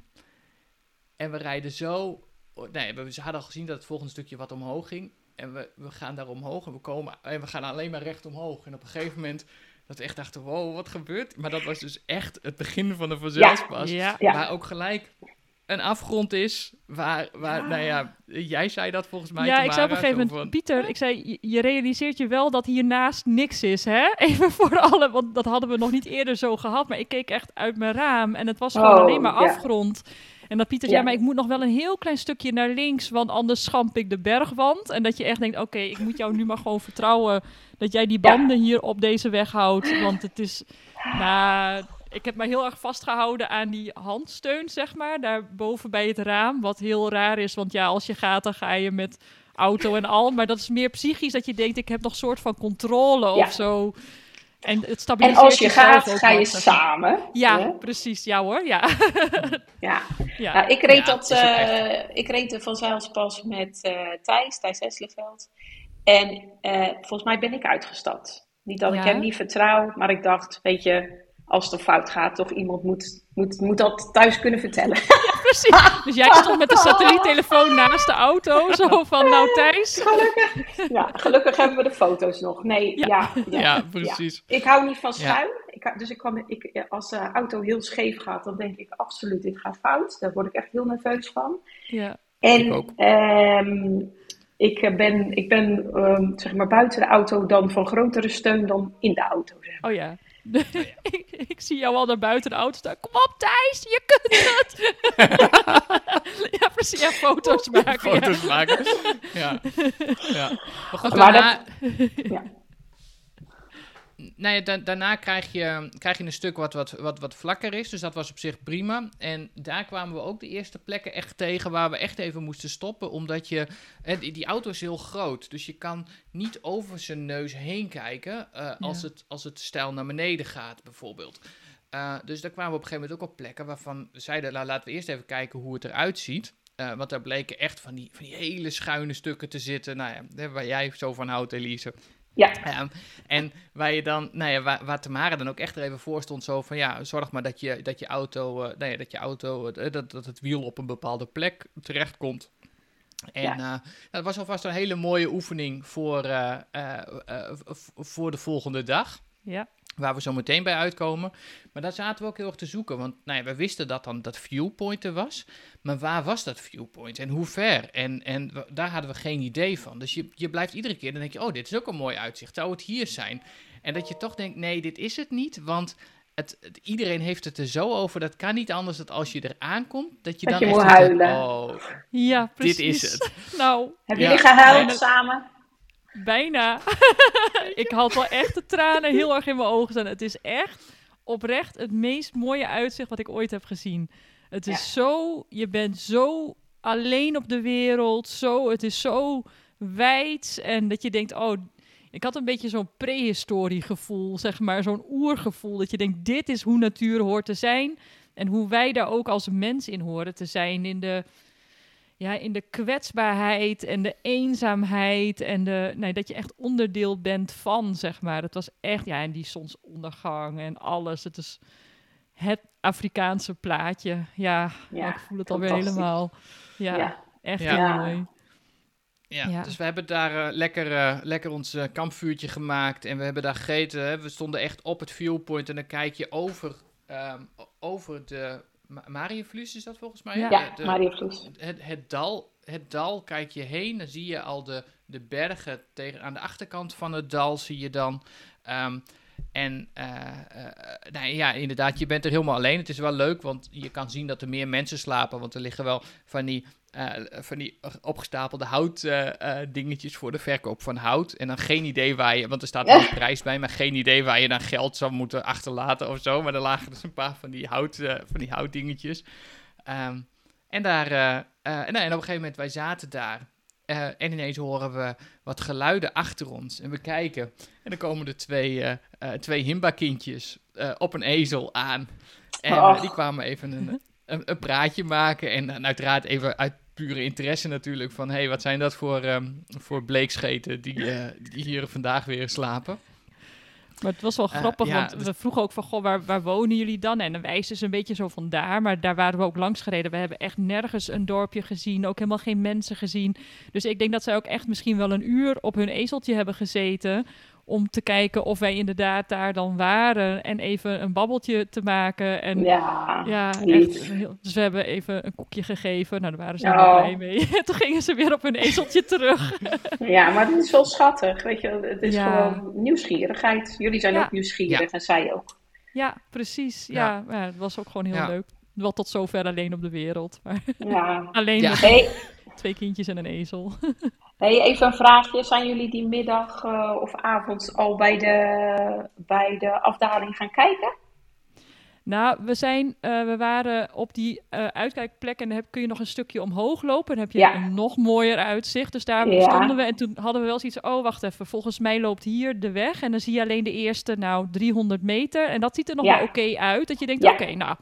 En we rijden zo. Nee, we, hadden al gezien dat het volgende stukje wat omhoog ging. En we, we gaan daar omhoog en we, komen, en we gaan alleen maar recht omhoog. En op een gegeven moment dat we echt dachten, wow, wat gebeurt? Maar dat was dus echt het begin van de vanzelfspas. Ja, Ja. Waar ook gelijk een afgrond is. Waar, waar nou ja, jij zei dat volgens mij. ja, ik zei op een gegeven moment, van- Pieter, ik zei, je- realiseert je wel dat hiernaast niks is, hè? Even voor alle, want dat hadden we nog niet eerder zo gehad. Maar ik keek echt uit mijn raam en het was gewoon Oh, alleen maar ja. En dat Pieter Ja. maar ik moet nog wel een heel klein stukje naar links, want anders schamp ik de bergwand. En dat je echt denkt, oké, ik moet jou nu maar gewoon vertrouwen dat jij die Ja. banden hier op deze weg houdt. Want het is, nou, ik heb me heel erg vastgehouden aan die handsteun, zeg maar, daar boven bij het raam. Wat heel raar is, want ja, als je gaat, dan ga je met auto en al. Maar dat is meer psychisch, dat je denkt, ik heb nog soort van controle Ja. of zo. En het En als je gaat, ga je samen. Ja, precies. Ja hoor, ja. Ja. ja. Nou, ik reed, Ja, dat, eh, ik reed de Van Zijlspas met eh Thijs, Thijs Esseleveld. En eh, volgens mij ben ik uitgestapt. Niet dat ik hem niet vertrouw, maar ik dacht, weet je, als het er fout gaat, toch iemand moet, moet, moet dat thuis kunnen vertellen. precies. Dus jij stond met de satelliettelefoon naast de auto, zo van, nou Thijs. gelukkig. Ja, gelukkig hebben we de foto's nog. Nee, Ja. ja. ja, Ja, precies. Ik hou niet van Ja. schuin. Ik, hou- dus ik kan, ik, als de auto heel scheef gaat, dan denk ik absoluut, dit gaat fout. Daar word ik echt heel nerveus van. Ja. En Ik ook. ehm, ik eh, ben, ik ben ehm, zeg maar buiten de auto dan van grotere steun dan in de auto. Zeg. maar. Oh ja. ik, ik zie jou al naar buiten de auto staan. Kom op Thijs, je kunt het. ja, precies. Ja, foto's maken. ja. foto's maken. Ja. ja. Maar goed, Maar daarna, Ja. Nou ja, da- daarna krijg je, krijg je een stuk wat, wat, wat, wat vlakker is. Dus dat was op zich prima. En daar kwamen we ook de eerste plekken echt tegen waar we echt even moesten stoppen. Omdat je. eh, die, die auto is heel groot. Dus je kan niet over zijn neus heen kijken. eh, als, Ja. het, als het stijl naar beneden gaat, bijvoorbeeld. Eh, dus daar kwamen we op een gegeven moment ook op plekken waarvan we zeiden: nou, laten we eerst even kijken hoe het eruit ziet. Eh, want daar bleken echt van die, van die hele schuine stukken te zitten. Nou ja, hè, waar jij zo van houdt, Elise. Ja. En waar je dan, nou ja, waar, waar Tamara dan ook echt er even voor stond, zo van ja, zorg maar dat je, dat je auto, eh, nou ja, dat je auto, eh, dat, dat het wiel op een bepaalde plek terechtkomt. En Ja. eh, dat was alvast een hele mooie oefening voor, eh, eh, eh, voor de volgende dag. Ja. Waar we zo meteen bij uitkomen. Maar daar zaten we ook heel erg te zoeken. Want nou ja, we wisten dat dan dat viewpoint er was. Maar waar was dat viewpoint en hoe ver? En, en we- daar hadden we geen idee van. Dus je, je blijft iedere keer, dan denk je, oh, dit is ook een mooi uitzicht. Zou het hier zijn? En dat je toch denkt, nee, dit is het niet. Want het, het- iedereen heeft het er zo over. Dat kan niet anders dat als je er aankomt, dat je Dat dan je echt moet denkt, huilen. Oh, Ja, precies. dit is het. Nou, Hebben Ja. jullie gehuild samen? Bijna. ik had wel echt de tranen heel erg in mijn ogen staan. Het is echt oprecht het meest mooie uitzicht wat ik ooit heb gezien. Het is zo, je bent zo alleen op de wereld, zo, het is zo wijd en dat je denkt, oh, ik had een beetje zo'n prehistorie gevoel, zeg maar, zo'n oergevoel, dat je denkt, dit is hoe natuur hoort te zijn en hoe wij daar ook als mens in horen te zijn in de ja, in de kwetsbaarheid en de eenzaamheid en de, nee, dat je echt onderdeel bent van, zeg maar. Het was echt, ja, en die zonsondergang en alles. Het is het Afrikaanse plaatje. Ja, Ja, ik voel het alweer helemaal. Ja, Ja. echt Ja. heel mooi. Ja, Ja. dus we hebben daar eh, lekker, eh, lekker ons eh, kampvuurtje gemaakt en we hebben daar gegeten. Hè. We stonden echt op het viewpoint en dan kijk je over, ehm, o- over de Marienvlies, is dat volgens mij? Ja. Ja, de, het, het, dal, het dal, kijk je heen, dan zie je al de, de bergen tegen, aan de achterkant van het dal, zie je dan. Ehm, en eh, eh, nou ja, inderdaad, je bent er helemaal alleen. Het is wel leuk, want je kan zien dat er meer mensen slapen, want er liggen wel van die, eh, van die opgestapelde hout eh, eh, voor de verkoop van hout. En dan geen idee waar je, want er staat een prijs bij, maar geen idee waar je dan geld zou moeten achterlaten of zo. Maar er lagen dus een paar van die, hout, van die houtdingetjes. Ehm, en, daar, en, nou, en op een gegeven moment, wij zaten daar. en ineens horen we wat geluiden achter ons. En we kijken. En dan komen er twee, eh twee Himba-kindjes op een ezel aan. En die kwamen even een, een, een praatje maken. En, dan uiteraard even uit pure interesse natuurlijk. Van, hé, hey, wat zijn dat voor, ehm, voor bleekscheten die, eh, die hier vandaag weer slapen? Maar het was wel Eh, grappig, ja, want dus- we vroegen ook van, goh, waar, waar wonen jullie dan? En dan wijzen ze een beetje zo van daar, maar daar waren we ook langs gereden. We hebben echt nergens een dorpje gezien, ook helemaal geen mensen gezien. Dus ik denk dat zij ook echt misschien wel een uur op hun ezeltje hebben gezeten om te kijken of wij inderdaad daar dan waren en even een babbeltje te maken. En Ja, ja, echt. heel- Dus we hebben even een koekje gegeven. Nou, daar waren ze Oh. heel blij mee. Toen gingen ze weer op hun ezeltje terug. ja, maar het is wel schattig, weet je. Het is Ja. gewoon nieuwsgierigheid. Jullie zijn Ja. ook nieuwsgierig en zij ook. Ja, precies. Ja, Ja. ja. het was ook gewoon heel Ja. leuk. Wel tot zover alleen op de wereld. Maar Ja. alleen Ja. met Hey, twee kindjes en een ezel. Hey, even een vraagje. Zijn jullie die middag eh, of avond al bij de, bij de afdaling gaan kijken? Nou, we, zijn, eh, we waren op die eh, uitkijkplek en dan heb, kun je nog een stukje omhoog lopen. Dan heb je Ja. een nog mooier uitzicht. Dus daar Ja. stonden we en toen hadden we wel zoiets oh wacht even, volgens mij loopt hier de weg. En dan zie je alleen de eerste, nou, 300 meter. En dat ziet er nog Ja. wel oké uit. Dat je denkt, oké, nou,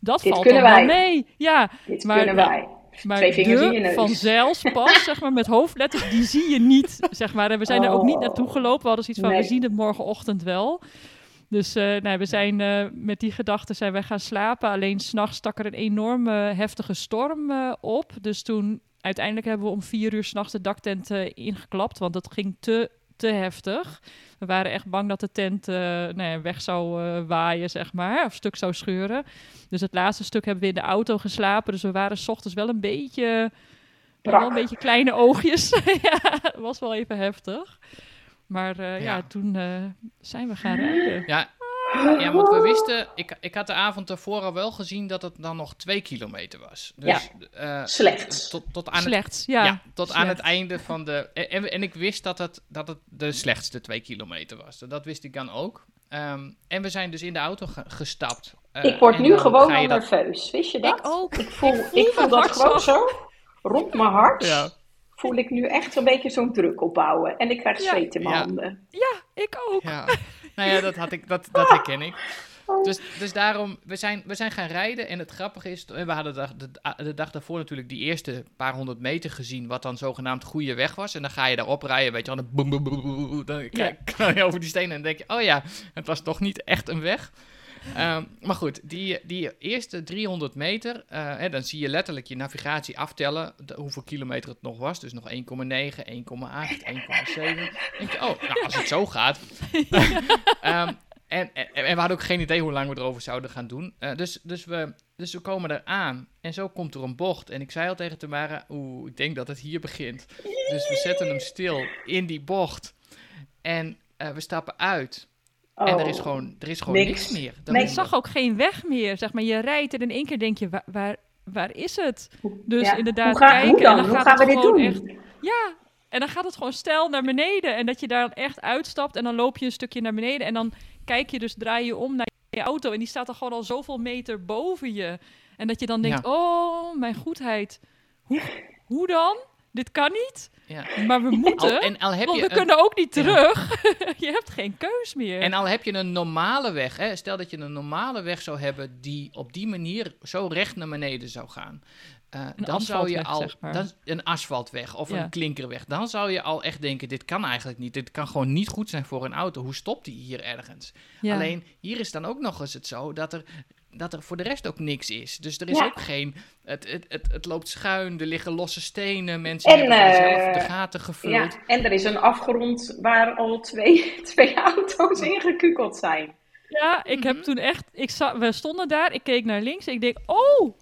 dat Dit valt dan wel mee. Ja, Dit Maar- kunnen wij. Maar Twee vingers in je de neus. van Zijlspas, zeg maar, met hoofdletters, die zie je niet, zeg maar. En we zijn er ook niet Oh. naartoe gelopen. We hadden zoiets van, Nee. we zien het morgenochtend wel. Dus eh, nou, we zijn eh, met die gedachten zijn wij gaan slapen. Alleen s'nachts stak er een enorme heftige storm eh, op. Dus toen, uiteindelijk hebben we om vier uur s'nachts de daktent eh, ingeklapt. Want het ging te, te heftig. We waren echt bang dat de tent eh, nou ja, weg zou eh, waaien, zeg maar. Of stuk zou scheuren. Dus het laatste stuk hebben we in de auto geslapen. Dus we waren s ochtends wel een beetje... wel een beetje kleine oogjes. ja, het was wel even heftig. Maar eh, ja. Ja. toen eh, zijn we gaan rijden. Ja, Ja, want we wisten, ik, ik had de avond ervoor al wel gezien dat het dan nog twee kilometer was. Dus, ja, slecht. Tot, tot aan het, ja. ja, tot aan het einde van de... En, en ik wist dat het, dat het de slechtste twee kilometer was. Dat wist ik dan ook. Ehm, en we zijn dus in de auto ge- gestapt. Eh, Ik word nu gewoon al je dat- nerveus. Wist je dat? Ik ook. Ik voel, Ik ik voel dat gewoon zo. zo. Rond mijn hart Ja. voel ik nu echt een beetje zo'n druk opbouwen. En ik krijg Ja. zweet in mijn Ja. handen. Ja, ik ook. Ja, nou ja, dat, had ik, dat, dat herken ik. Dus, dus daarom, we zijn, we zijn gaan rijden. En het grappige is, we hadden de, dag- de, de dag daarvoor natuurlijk die eerste paar honderd meter gezien. Wat dan zogenaamd goede weg was. En dan ga je daarop rijden, weet je wel. Dan, boem, boem, boem, dan knal je over die stenen en denk je, oh ja, het was toch niet echt een weg. Ehm, maar goed, die, die eerste 300 meter, eh, hè, dan zie je letterlijk je navigatie aftellen de- hoeveel kilometer het nog was. Dus nog 1,9, 1,8, 1,7. Denk je, oh, nou, als het zo gaat. Ehm, en, en, en we hadden ook geen idee hoe lang we erover zouden gaan doen. Eh, dus, dus, we, dus we komen eraan en zo komt er een bocht. En ik zei al tegen Tamara, oeh, ik denk dat het hier begint. Dus we zetten hem stil in die bocht. En eh, we stappen uit. En er is Oh. gewoon, er is gewoon niks, Niks. meer. Nee. Je daaronder. zag ook geen weg meer, zeg maar. Je rijdt en in één keer denk je, waar, waar, waar is het? Dus Ja. inderdaad hoe, ga- kijken hoe dan? en dan hoe gaat gaan we het dit gewoon doen? echt... Ja, en dan gaat het gewoon stijl naar beneden. En dat je daar dan echt uitstapt en dan loop je een stukje naar beneden. En dan kijk je dus, draai je om naar je auto. En die staat dan gewoon al zoveel meter boven je. En dat je dan denkt, Ja. oh, mijn goedheid. Hoe, hoe dan? Dit kan niet. Ja. Maar we moeten, Al, en, al heb want je we een, kunnen ook niet Ja. terug. je hebt geen keus meer. en al heb je een normale weg, hè, stel dat je een normale weg zou hebben die op die manier zo recht naar beneden zou gaan. eh, dan zou je al zeg maar. dan, een asfaltweg of Ja. een klinkerweg. Dan zou je al echt denken: dit kan eigenlijk niet. Dit kan gewoon niet goed zijn voor een auto. Hoe stopt die hier ergens? Ja. Alleen hier is dan ook nog eens het zo dat er, dat er voor de rest ook niks is. Dus er is Ja. ook geen. Het, het, het, het loopt schuin, er liggen losse stenen, mensen En, hebben zelf eh, de gaten gevuld. Ja, en er is een afgrond waar al twee, twee auto's ingekukeld zijn. Ja, ik Mhm. heb toen echt. Ik we stonden daar, ik keek naar links. Ik denk, oh,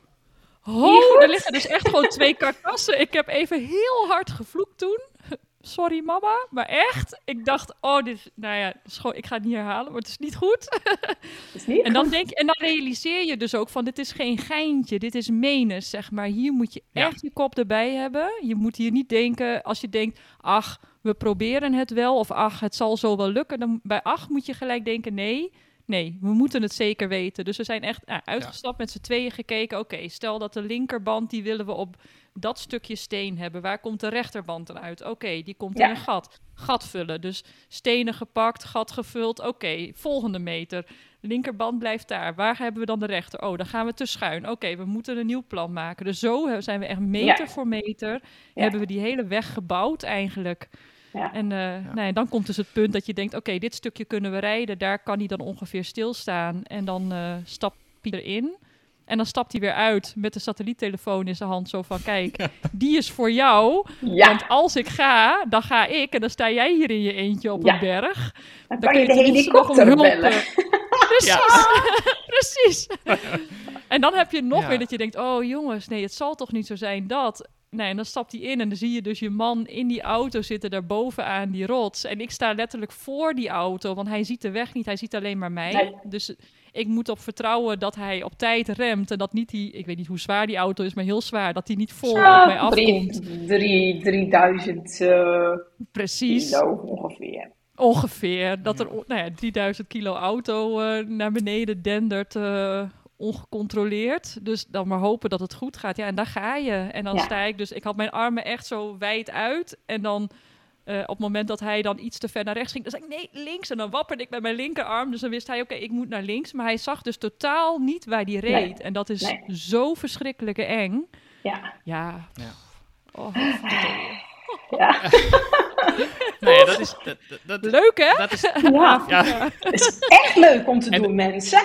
oh, er liggen dus echt gewoon twee karkassen. Ik heb even heel hard gevloekt toen. Sorry mama, maar echt. Ik dacht, oh, dit, is- nou ja, het is gewoon, ik ga het niet herhalen, maar het is niet goed. Is niet En dan, goed. denk, en dan realiseer je dus ook van, dit is geen geintje, dit is menens, zeg maar. Hier moet je Ja. echt je kop erbij hebben. Je moet hier niet denken, als je denkt, ach, we proberen het wel, of ach, het zal zo wel lukken. Dan, bij ach moet je gelijk denken, nee, nee, we moeten het zeker weten. Dus we zijn echt nou, uitgestapt, met z'n tweeën gekeken. Oké, stel dat de linkerband, die willen we op dat stukje steen hebben. Waar komt de rechterband dan uit? Oké, die komt Ja. in een gat. Gat vullen. Dus stenen gepakt, gat gevuld. Oké, volgende meter. Linkerband blijft daar. Waar hebben we dan de rechter? Oh, dan gaan we te schuin. Oké, we moeten een nieuw plan maken. Dus zo he- zijn we echt meter Ja. voor meter. Ja. Hebben we die hele weg gebouwd eigenlijk. Ja. En eh, nou ja, dan komt dus het punt dat je denkt: oké, dit stukje kunnen we rijden. Daar kan hij dan ongeveer stilstaan. En dan eh stapt hij erin. En dan stapt hij weer uit met de satelliettelefoon in zijn hand. Zo van: kijk, die is voor jou. Ja, Want als ik ga, dan ga ik. En dan sta jij hier in je eentje op Ja. een berg. dan Dan kan je de helikopter om hulp, bellen. eh, Precies, precies. en dan heb je nog Ja. weer dat je denkt, oh jongens, nee, het zal toch niet zo zijn dat... Nee, en dan stapt hij in en dan zie je dus je man in die auto zitten, daar bovenaan die rots. En ik sta letterlijk voor die auto, want hij ziet de weg niet, hij ziet alleen maar mij. Nee. Dus ik moet op vertrouwen dat hij op tijd remt en dat niet die, ik weet niet hoe zwaar die auto is, maar heel zwaar, dat hij niet vol op mij Ah, drie, afkomt. drie, 3000 eh, Precies. kilo ongeveer. Ongeveer. Dat er nou ja, 3000 kilo auto eh, naar beneden dendert, eh, ongecontroleerd. Dus dan maar hopen dat het goed gaat. Ja, en daar ga je. En dan Ja. sta ik dus, ik had mijn armen echt zo wijd uit. En dan eh, op het moment dat hij dan iets te ver naar rechts ging, dan zei ik nee, links. En dan wapperde ik met mijn linkerarm. Dus dan wist hij, oké, ik moet naar links. Maar hij zag dus totaal niet waar hij reed. Nee. En dat is Nee. zo verschrikkelijk eng. Ja, Ja. Ja. Oh, ja. Ja, dat is. Dat, dat, dat, leuk hè? dat is ja. ja, Het is echt leuk om te En- doen, mensen.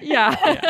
Ja.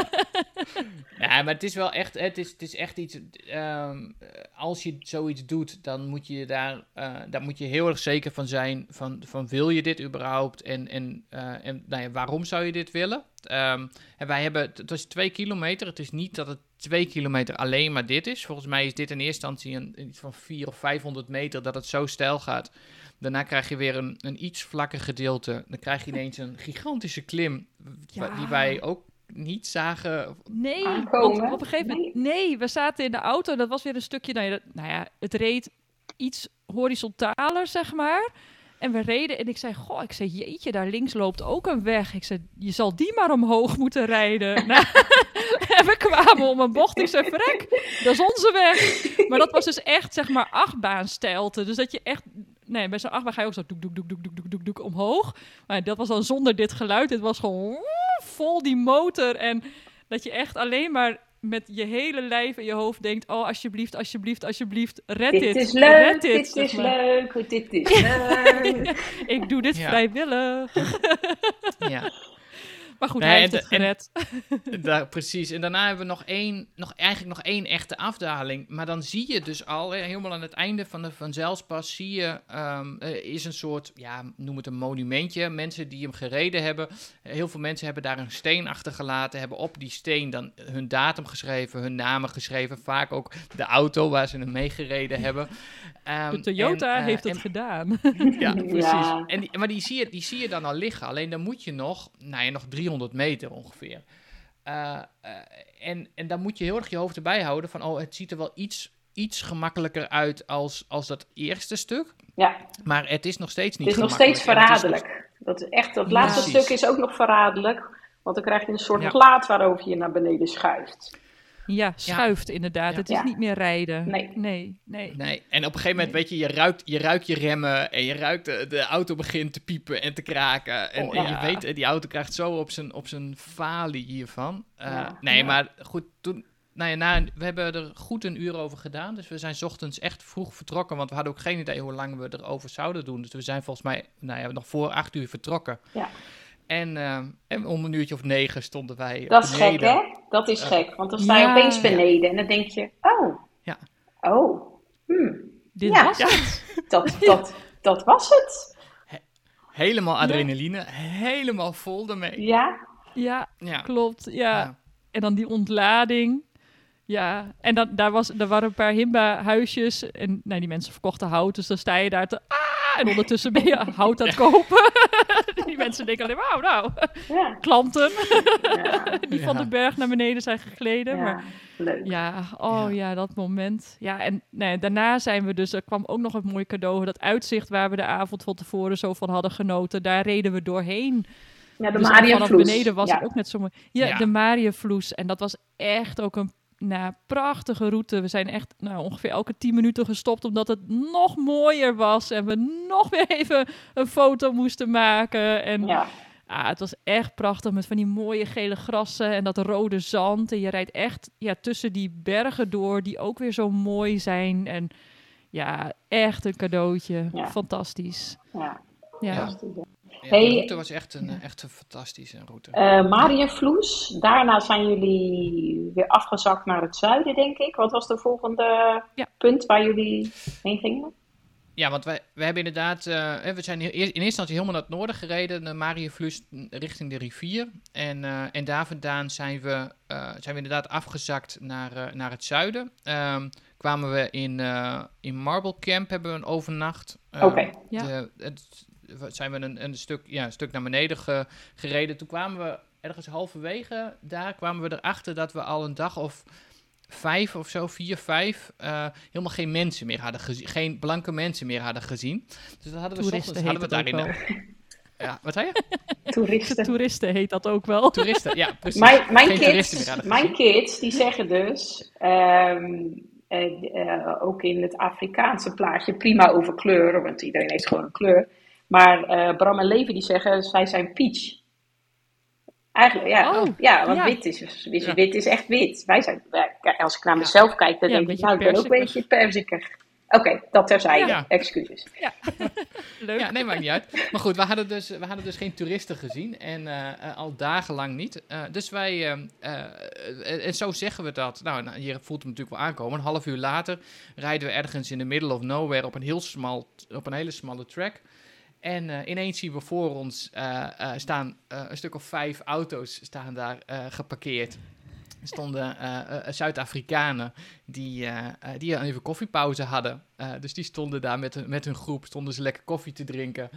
Ja, maar het is wel echt, het is, het is echt iets, ehm, als je zoiets doet, dan moet je daar, eh, daar moet je heel erg zeker van zijn, van, van wil je dit überhaupt en, en, eh, en nou ja, waarom zou je dit willen? Ehm, en wij hebben, het was twee kilometer, het is niet dat het twee kilometer alleen maar dit is. Volgens mij is dit in eerste instantie een, iets van 400 of 500 meter dat het zo stijl gaat. Daarna krijg je weer een, een iets vlakker gedeelte. Dan krijg je ineens een gigantische klim, Ja. die wij ook niet zagen. Nee, aankomen. op een gegeven moment... Nee. we zaten in de auto. Dat was weer een stukje... Nou ja, nou ja, het reed iets horizontaler, zeg maar. En we reden en ik zei... Goh, ik zei, jeetje, daar links loopt ook een weg. Ik zei, je zal die maar omhoog moeten rijden. nou, en we kwamen om een bocht. Ik zei, verrek, dat is onze weg. Maar dat was dus echt, zeg maar, achtbaanstijlte. Dus dat je echt... Nee, bij zo'n achtbaan ga je ook zo doek, doek, doek, doek, doek, doek, doek, omhoog. Maar dat was dan zonder dit geluid. Dit was gewoon vol die motor. En dat je echt alleen maar met je hele lijf en je hoofd denkt... Oh, alsjeblieft, alsjeblieft, alsjeblieft, red dit. Dit is red leuk, dit, dit is maar. leuk, dit is leuk. Ik doe dit Ja. vrijwillig. Ja, Maar goed, Nee, hij heeft het en- gered. daar, precies. En daarna hebben we nog één, nog, eigenlijk nog één echte afdaling. Maar dan zie je dus al, helemaal aan het einde van de Van Zijlspas, zie je, ehm, er is een soort, ja, noem het een monumentje. Mensen die hem gereden hebben. Heel veel mensen hebben daar een steen achtergelaten, hebben op die steen dan hun datum geschreven, hun namen geschreven. Vaak ook de auto waar ze hem meegereden hebben. Ehm, De Toyota en, eh, heeft het en- gedaan. ja, precies. Ja. En die, maar die zie, je, die zie je dan al liggen. Alleen dan moet je nog, nou ja, nog 300 meter ongeveer. Eh, eh, en, en dan moet je heel erg je hoofd erbij houden van, oh, het ziet er wel iets, iets gemakkelijker uit als, als dat eerste stuk. Ja, Maar het is nog steeds niet het is nog steeds is nog- verraderlijk. Dat, is echt, dat laatste stuk is ook nog verraderlijk. Want dan krijg je een soort Ja. plaat waarover je naar beneden schuift. Ja, schuift inderdaad. Ja. Het is Ja. niet meer rijden. Nee. Nee, nee. Nee, en op een gegeven moment, weet je, je ruikt, je ruikt je remmen en je ruikt de, de auto begint te piepen en te kraken. En, Oh, en je weet, eh, die auto krijgt zo op zijn, op zijn falie hiervan. Eh, Ja. Nee, Ja. maar goed, toen, nou ja, na, we hebben er goed een uur over gedaan. Dus we zijn 's ochtends echt vroeg vertrokken, want we hadden ook geen idee hoe lang we erover zouden doen. Dus we zijn volgens mij, nou ja, nog voor acht uur vertrokken. Ja. En, eh, en om een uurtje of negen stonden wij Dat is gek, hè? Dat is Ja. gek. Want dan sta je Ja. opeens beneden en dan denk je, oh. Ja. Oh. Hmm. Dit Ja. was Ja. het. Dat, dat, dat was het. Helemaal adrenaline, helemaal vol ermee. Ja. Ja, Ja. klopt. Ja. Ja. En dan die ontlading. Ja, en dan, daar, was, daar waren een paar Himba-huisjes. En nou, die mensen verkochten hout, dus dan sta je daar te... Ah, en ondertussen ben je hout aan het kopen. die mensen denken alleen maar, wauw, nou, Ja. klanten Ja. die van Ja. de berg naar beneden zijn gegleden. Maar ja. Leuk. ja, oh Ja. ja, dat moment. Ja, en nee, daarna zijn we dus, er kwam ook nog een mooi cadeau. Dat uitzicht waar we de avond van tevoren zo van hadden genoten. Daar reden we doorheen. Ja, de Dus Maria vanaf Vloes. beneden was ja. het ook net zo mooi. Ja, Ja. de Mariëvloes. En dat was echt ook een nou, prachtige route. We zijn echt nou, ongeveer elke 10 minuten gestopt, omdat het nog mooier was. En we nog weer even een foto moesten maken. En Ja. ah, het was echt prachtig met van die mooie gele grassen en dat rode zand. En je rijdt echt ja, tussen die bergen door, die ook weer zo mooi zijn. En ja, echt een cadeautje. Ja. Fantastisch. Ja. Ja. Ja. Hey. de route was echt een, echt een fantastische route. Eh, Mariënvloes. Daarna zijn jullie weer afgezakt naar het zuiden, denk ik. Wat was de volgende Ja. punt waar jullie heen gingen? Ja, want wij, we hebben inderdaad, eh, hè, we zijn in eerste instantie helemaal naar het noorden gereden, naar Mariëvluis richting de rivier. En, eh, en daar vandaan zijn we, eh, zijn we inderdaad afgezakt naar, eh, naar het zuiden. Ehm, kwamen we in, eh, in Marble Camp, hebben we een overnacht. Ehm, Oké. Ja. de- het- zijn we een, een, stuk, ja, een stuk naar beneden ge- gereden. Toen kwamen we ergens halverwege, daar kwamen we erachter dat we al een dag of vijf of zo, vier, vijf, eh, helemaal geen mensen meer hadden gezien. Geen blanke mensen meer hadden gezien. Dus dat hadden we Toeristen ochtends, hadden we daarin. wel. Ja, wat zei je? Toeristen. Toeristen heet dat ook wel. Toeristen, ja, precies. Mijn, mijn, geen toeristen meer kids, hadden mijn kids, die zeggen dus, ehm, eh, eh, ook in het Afrikaanse plaatje, prima over kleuren, want iedereen heeft gewoon een kleur. Maar eh, Bram en Levi die zeggen, zij zijn peach. Eigenlijk, ja, Oh, ja want ja. wit, is, wit, Ja. wit is echt wit. Wij zijn, als ik naar Ja. mezelf kijk, dan Ja, denk ik, nou, ik ben ook een beetje perzikig. Oké, dat terzijde, Ja. excuses. Leuk. Ja, nee, maakt niet uit. Maar goed, we hadden dus, we hadden dus geen toeristen gezien. En eh, al dagenlang niet. Eh, dus wij, eh, eh, eh, en zo zeggen we dat. Nou, nou, je voelt hem natuurlijk wel aankomen. Een half uur later rijden we ergens in the middle of nowhere op een, heel smal, op een hele smalle track. En eh, ineens zien we voor ons eh, eh, staan een stuk of vijf auto's staan daar geparkeerd. stonden eh, eh, Zuid-Afrikanen die, die even koffiepauze hadden. Dus die stonden daar met, hun- met hun groep, stonden ze lekker koffie te drinken.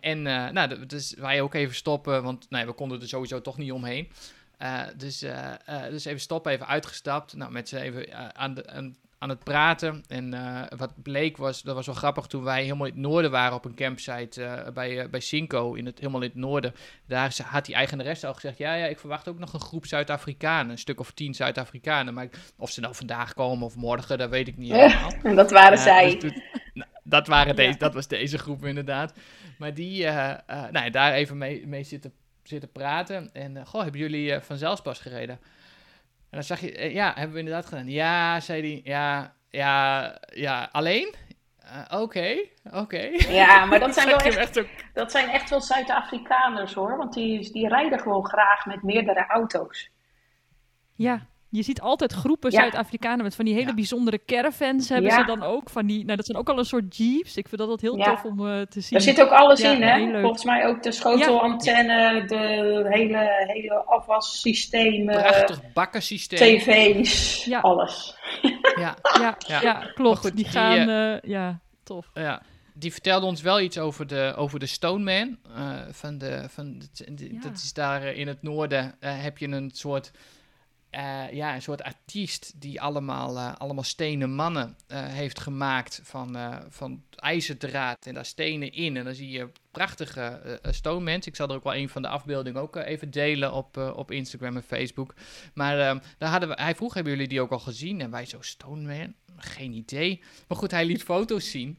En nou, dus wij ook even stoppen, want we konden er sowieso toch niet omheen. Dus, dus even stoppen, even uitgestapt. Nou, met ze even aan, de, aan, aan het praten. En eh, wat bleek was, dat was wel grappig, toen wij helemaal in het noorden waren op een campsite eh, bij, eh, bij Cinco, in het, helemaal in het noorden. Daar had die eigenaresse al gezegd, ja, ja, ik verwacht ook nog een groep Zuid-Afrikanen. Een stuk of tien Zuid-Afrikanen. Maar of ze nou vandaag komen of morgen, dat weet ik niet helemaal. En dat waren zij. dus toen- nou, dat, waren deze, Ja. dat was deze groep inderdaad. Maar die, nou, ja, daar even mee, mee zitten, zitten praten. En, goh, hebben jullie eh, van zelfspas gereden? En dan zag je, eh, ja, hebben we inderdaad gedaan. Ja, zei hij, ja, ja, ja, alleen? Eh, Oké, oké. Ja, maar dat zijn wel echt, echt zo- dat zijn echt wel Zuid-Afrikaners hoor. Want die, die rijden gewoon graag met meerdere auto's. Ja, je ziet altijd groepen Ja. Zuid-Afrikanen met van die hele Ja. bijzondere caravans hebben Ja. ze dan ook. Van die, nou, dat zijn ook al een soort jeeps. Ik vind dat altijd heel Ja. tof om eh, te zien. Daar zit ook alles Ja, in, hè? Volgens mij ook de schotelantenne, de hele, hele afwassystemen, Prachtig bakkensysteem. tv's, Ja. alles. Ja, Ja, Ja. ja. klopt. goed, die die, gaan, eh, ja, tof. ja. Die vertelde ons wel iets over de, over de Stoneman. eh van de, van de, de- Ja. Dat is daar eh, in het noorden. eh, heb je een soort, eh, ja, een soort artiest die allemaal, eh, allemaal stenen mannen eh, heeft gemaakt van, van ijzerdraad en daar stenen in. En dan zie je prachtige eh, Stonemans. Ik zal er ook wel een van de afbeeldingen ook even delen op, op Instagram en Facebook. Maar eh, daar hadden we, hij vroeg, hebben jullie die ook al gezien? En wij zo, Stoneman? Geen idee. Maar goed, hij liet foto's zien.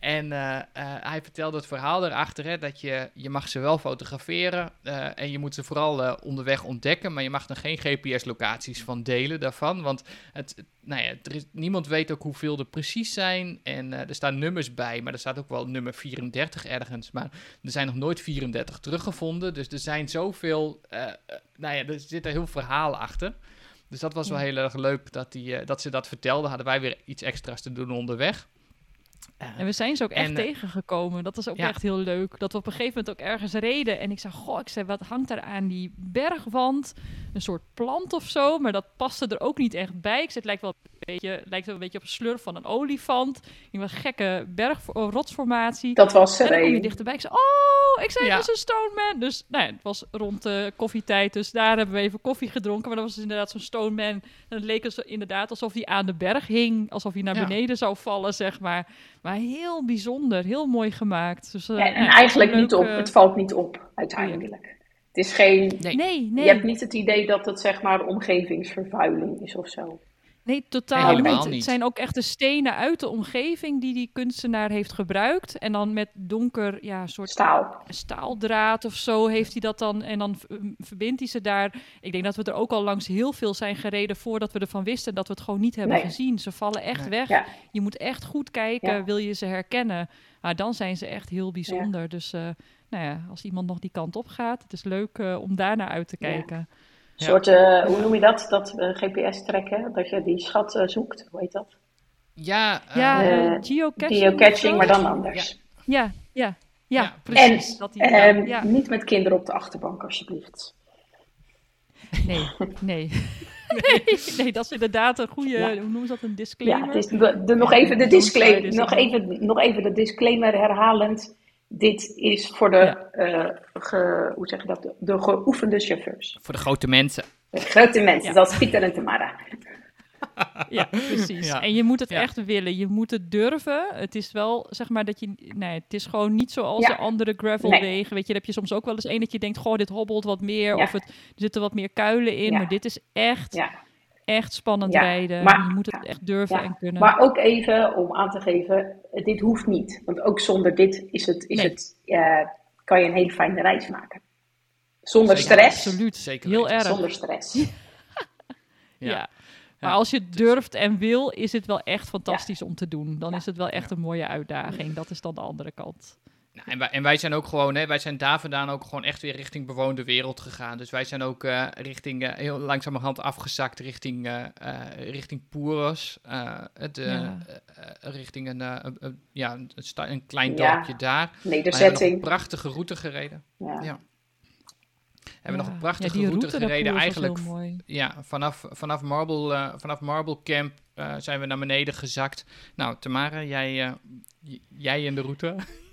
En eh, eh, hij vertelde het verhaal erachter, hè, dat je, je mag ze wel fotograferen eh, en je moet ze vooral onderweg ontdekken, maar je mag er geen GPS-locaties van delen daarvan, want het, nou ja, er is, niemand weet ook hoeveel er precies zijn en er staan nummers bij, maar er staat ook wel nummer 34 ergens, maar er zijn nog nooit 34 teruggevonden, dus er zijn zoveel, nou ja, er zit een heel verhaal achter. Dus dat was wel heel erg leuk dat, die, dat ze dat vertelde. Hadden wij weer iets extra's te doen onderweg. Eh, En we zijn ze ook echt En, eh, tegengekomen. Dat was ook ja. echt heel leuk. Dat we op een gegeven moment ook ergens reden. En ik zei, goh, ik zei, wat hangt daar aan die bergwand? Een soort plant of zo. Maar dat paste er ook niet echt bij. Ik zei, het lijkt wel een beetje, lijkt wel een beetje op een slurf van een olifant. In een gekke berg, oh, rotsformatie. Dat was En er dan kom je dichterbij. Ik zei, oh, ik zei, Ja. het is een Stone Man. Dus nou ja, het was rond eh, koffietijd. Dus daar hebben we even koffie gedronken. Maar dat was dus inderdaad zo'n Stone Man. En het leek dus inderdaad alsof hij aan de berg hing. Alsof hij naar Ja. beneden zou vallen, zeg maar. Maar heel bijzonder. Heel mooi gemaakt. Dus, eh, En, en ja, eigenlijk leuk, niet op, eh, het valt niet op uiteindelijk. Het is geen, Nee. Nee, nee. je hebt niet het idee dat het zeg maar omgevingsvervuiling is of zo. Nee, totaal niet. niet. Het zijn ook echt de stenen uit de omgeving die die kunstenaar heeft gebruikt. En dan met donker, ja, soort Staal. staaldraad of zo heeft hij dat dan. En dan v- verbindt hij ze daar. Ik denk dat we er ook al langs heel veel zijn gereden voordat we ervan wisten dat we het gewoon niet hebben Nee. gezien. Ze vallen echt Nee. weg. Ja. Je moet echt goed kijken, Ja. wil je ze herkennen. Maar dan zijn ze echt heel bijzonder. Dus eh, nou ja, als iemand nog die kant op gaat, het is leuk eh, om daar naar uit te Ja. Een soort, eh, hoe noem je dat? Dat eh, GPS trekken, dat je die schat eh, zoekt. Hoe heet dat? Ja, Ja, geocaching. Geocaching, maar dan anders. Ja, ja, ja, Ja, precies. dat die, Ehm, ja, Niet met kinderen op de achterbank, alsjeblieft. nee, nee. nee. Nee, dat is inderdaad een goede, Ja. hoe noemen ze dat, een Ja, disclaimer? het is de, de- nog, even de disclaimer, this nog, even, nog even de disclaimer herhalend. Dit is voor de, Ja. eh, ge- hoe zeg je dat, de, de geoefende chauffeurs. voor de grote mensen. De grote mensen, Ja. zoals Pieter en Tamara. Ja, precies. Ja. En je moet het Ja. echt willen. Je moet het durven. Het is wel, zeg maar, dat je... Nee, het is gewoon niet zoals Ja. de andere gravelwegen. Nee. Weet je, dan heb je soms ook wel eens één dat je denkt... Goh, dit hobbelt wat meer. Ja. Of het, er zitten wat meer kuilen in. Ja. Maar dit is echt, Ja. Echt spannend Ja, rijden. maar- je moet het ja. echt durven Ja, en kunnen. Maar ook even om aan te geven, dit hoeft niet. Want ook zonder dit is het, is Nee. het, eh, kan je een hele fijne reis maken. Zonder Zeker, stress. Absoluut. Zeker Heel erg. Zonder stress. Ja. Maar als je het durft en wil, is het wel echt fantastisch om te doen. Dan Ja. is het wel echt een mooie uitdaging. Dat is dan de andere kant. Nou, en, wij, en wij zijn ook gewoon, hè, wij zijn daar vandaan ook gewoon echt weer richting bewoonde wereld gegaan. Dus wij zijn ook eh, richting, eh, heel langzamerhand afgezakt richting, eh, eh, richting Pouros. eh, het, Ja. richting een, eh, ja, een, klein Ja. dorpje daar. We hebben nog Nederzetting. een prachtige route gereden. Ja. Ja. Hebben we nog een Ja, prachtige die route, daar gereden. Eigenlijk heel mooi. ja, vanaf, vanaf, Marble, eh, vanaf Marble Camp eh, zijn we naar beneden gezakt. Nou, Tamara, jij, eh, jij in de route.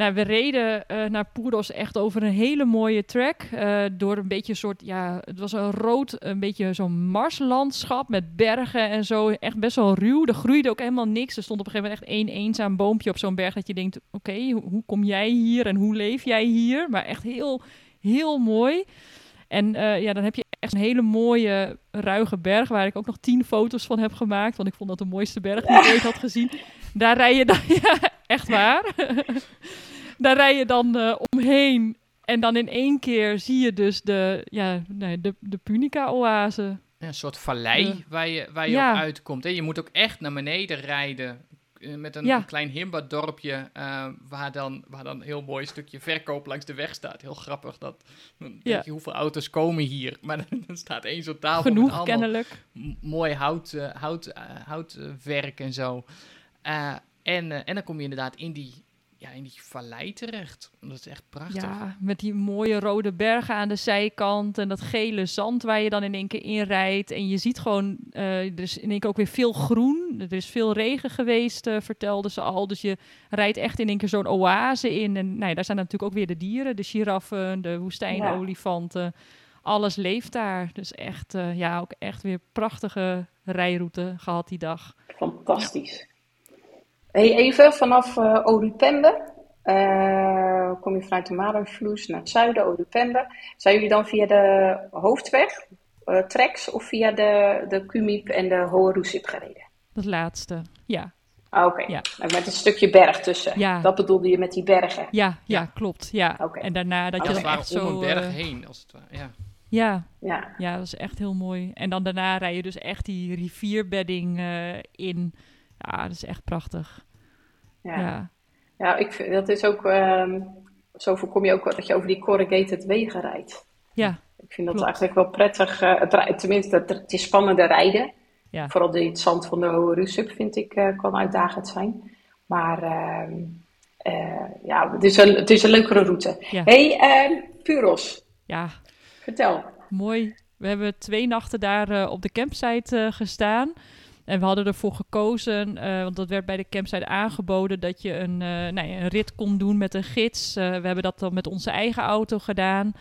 Nou, we reden eh, naar Poeros echt over een hele mooie track. eh, door een beetje een soort, ja, het was een rood, een beetje zo'n marslandschap met bergen en zo. Echt best wel ruw. Er groeide ook helemaal niks. Er stond op een gegeven moment echt één eenzaam boompje op zo'n berg dat je denkt, oké, hoe, hoe kom jij hier en hoe leef jij hier? Maar echt heel, heel mooi. En eh, ja, dan heb je echt een hele mooie, ruige berg waar ik ook nog tien foto's van heb gemaakt. Want ik vond dat de mooiste berg die ik ooit had gezien. Daar rij je dan, ja, echt waar. Daar rij je dan eh, omheen. En dan in één keer zie je dus de, ja, nee, de, de Punica-oase. Ja, een soort vallei Ja. waar je, waar je Ja. op uitkomt. Hè? Je moet ook echt naar beneden rijden. eh, Met een, klein himba-dorpje eh, waar, dan, waar dan een heel mooi stukje verkoop langs de weg staat. Heel grappig. Dat, Ja. denk je, hoeveel auto's komen hier? Maar dan, dan staat één zo'n tafel met Genoeg allemaal kennelijk. mooi hout, hout, houtwerk en zo. En, en dan kom je inderdaad in die, ja, in die vallei terecht. Dat is echt prachtig. Ja, met die mooie rode bergen aan de zijkant en dat gele zand waar je dan in één keer in rijdt. En je ziet gewoon, eh, er is in één keer ook weer veel groen. Er is veel regen geweest, eh, vertelden ze al. Dus je rijdt echt in één keer zo'n oase in. En nou ja, daar zijn natuurlijk ook weer de dieren, de giraffen, de woestijnolifanten. Alles leeft daar. Dus echt, eh, ja, ook echt weer prachtige rijroute gehad die dag. Fantastisch. Hey, even vanaf eh Orupembe. eh, kom je vanuit de Marenvloes naar het zuiden, Orupembe. Zijn jullie dan via de hoofdweg, eh treks, of via de, de Kumip en de Hoorusip gereden? Dat laatste, ja. Ah, Oké, Ja. Met een stukje berg tussen. Ja. Dat bedoelde je met die bergen. Ja, ja, Ja. klopt. Ja. Oké. En daarna dat je Als dan echt zo... om een berg heen, als het ware. Ja. ja, Ja, Ja, dat is echt heel mooi. En dan daarna rij je dus echt die rivierbedding eh, in. Ja, dat is echt prachtig. ja. Ja, Ja, ik vind, dat is ook, ehm, zo voorkom je ook dat je over die corrugated wegen rijdt. ja, Ik vind dat Klopt. eigenlijk wel prettig. eh, het, tenminste, het, het is spannender rijden. ja. Vooral die, het zand van de Hohe Rusup vind ik eh, kan uitdagend zijn. Maar ehm, eh, ja, het is, een, het is een leukere route. Ja. hey, ehm, Puros, ja, vertel. mooi. We hebben twee nachten daar op de campsite gestaan. En we hadden ervoor gekozen, eh, want dat werd bij de campsite aangeboden, dat je een, eh, nou een rit kon doen met een gids. Eh, we hebben dat dan met onze eigen auto gedaan.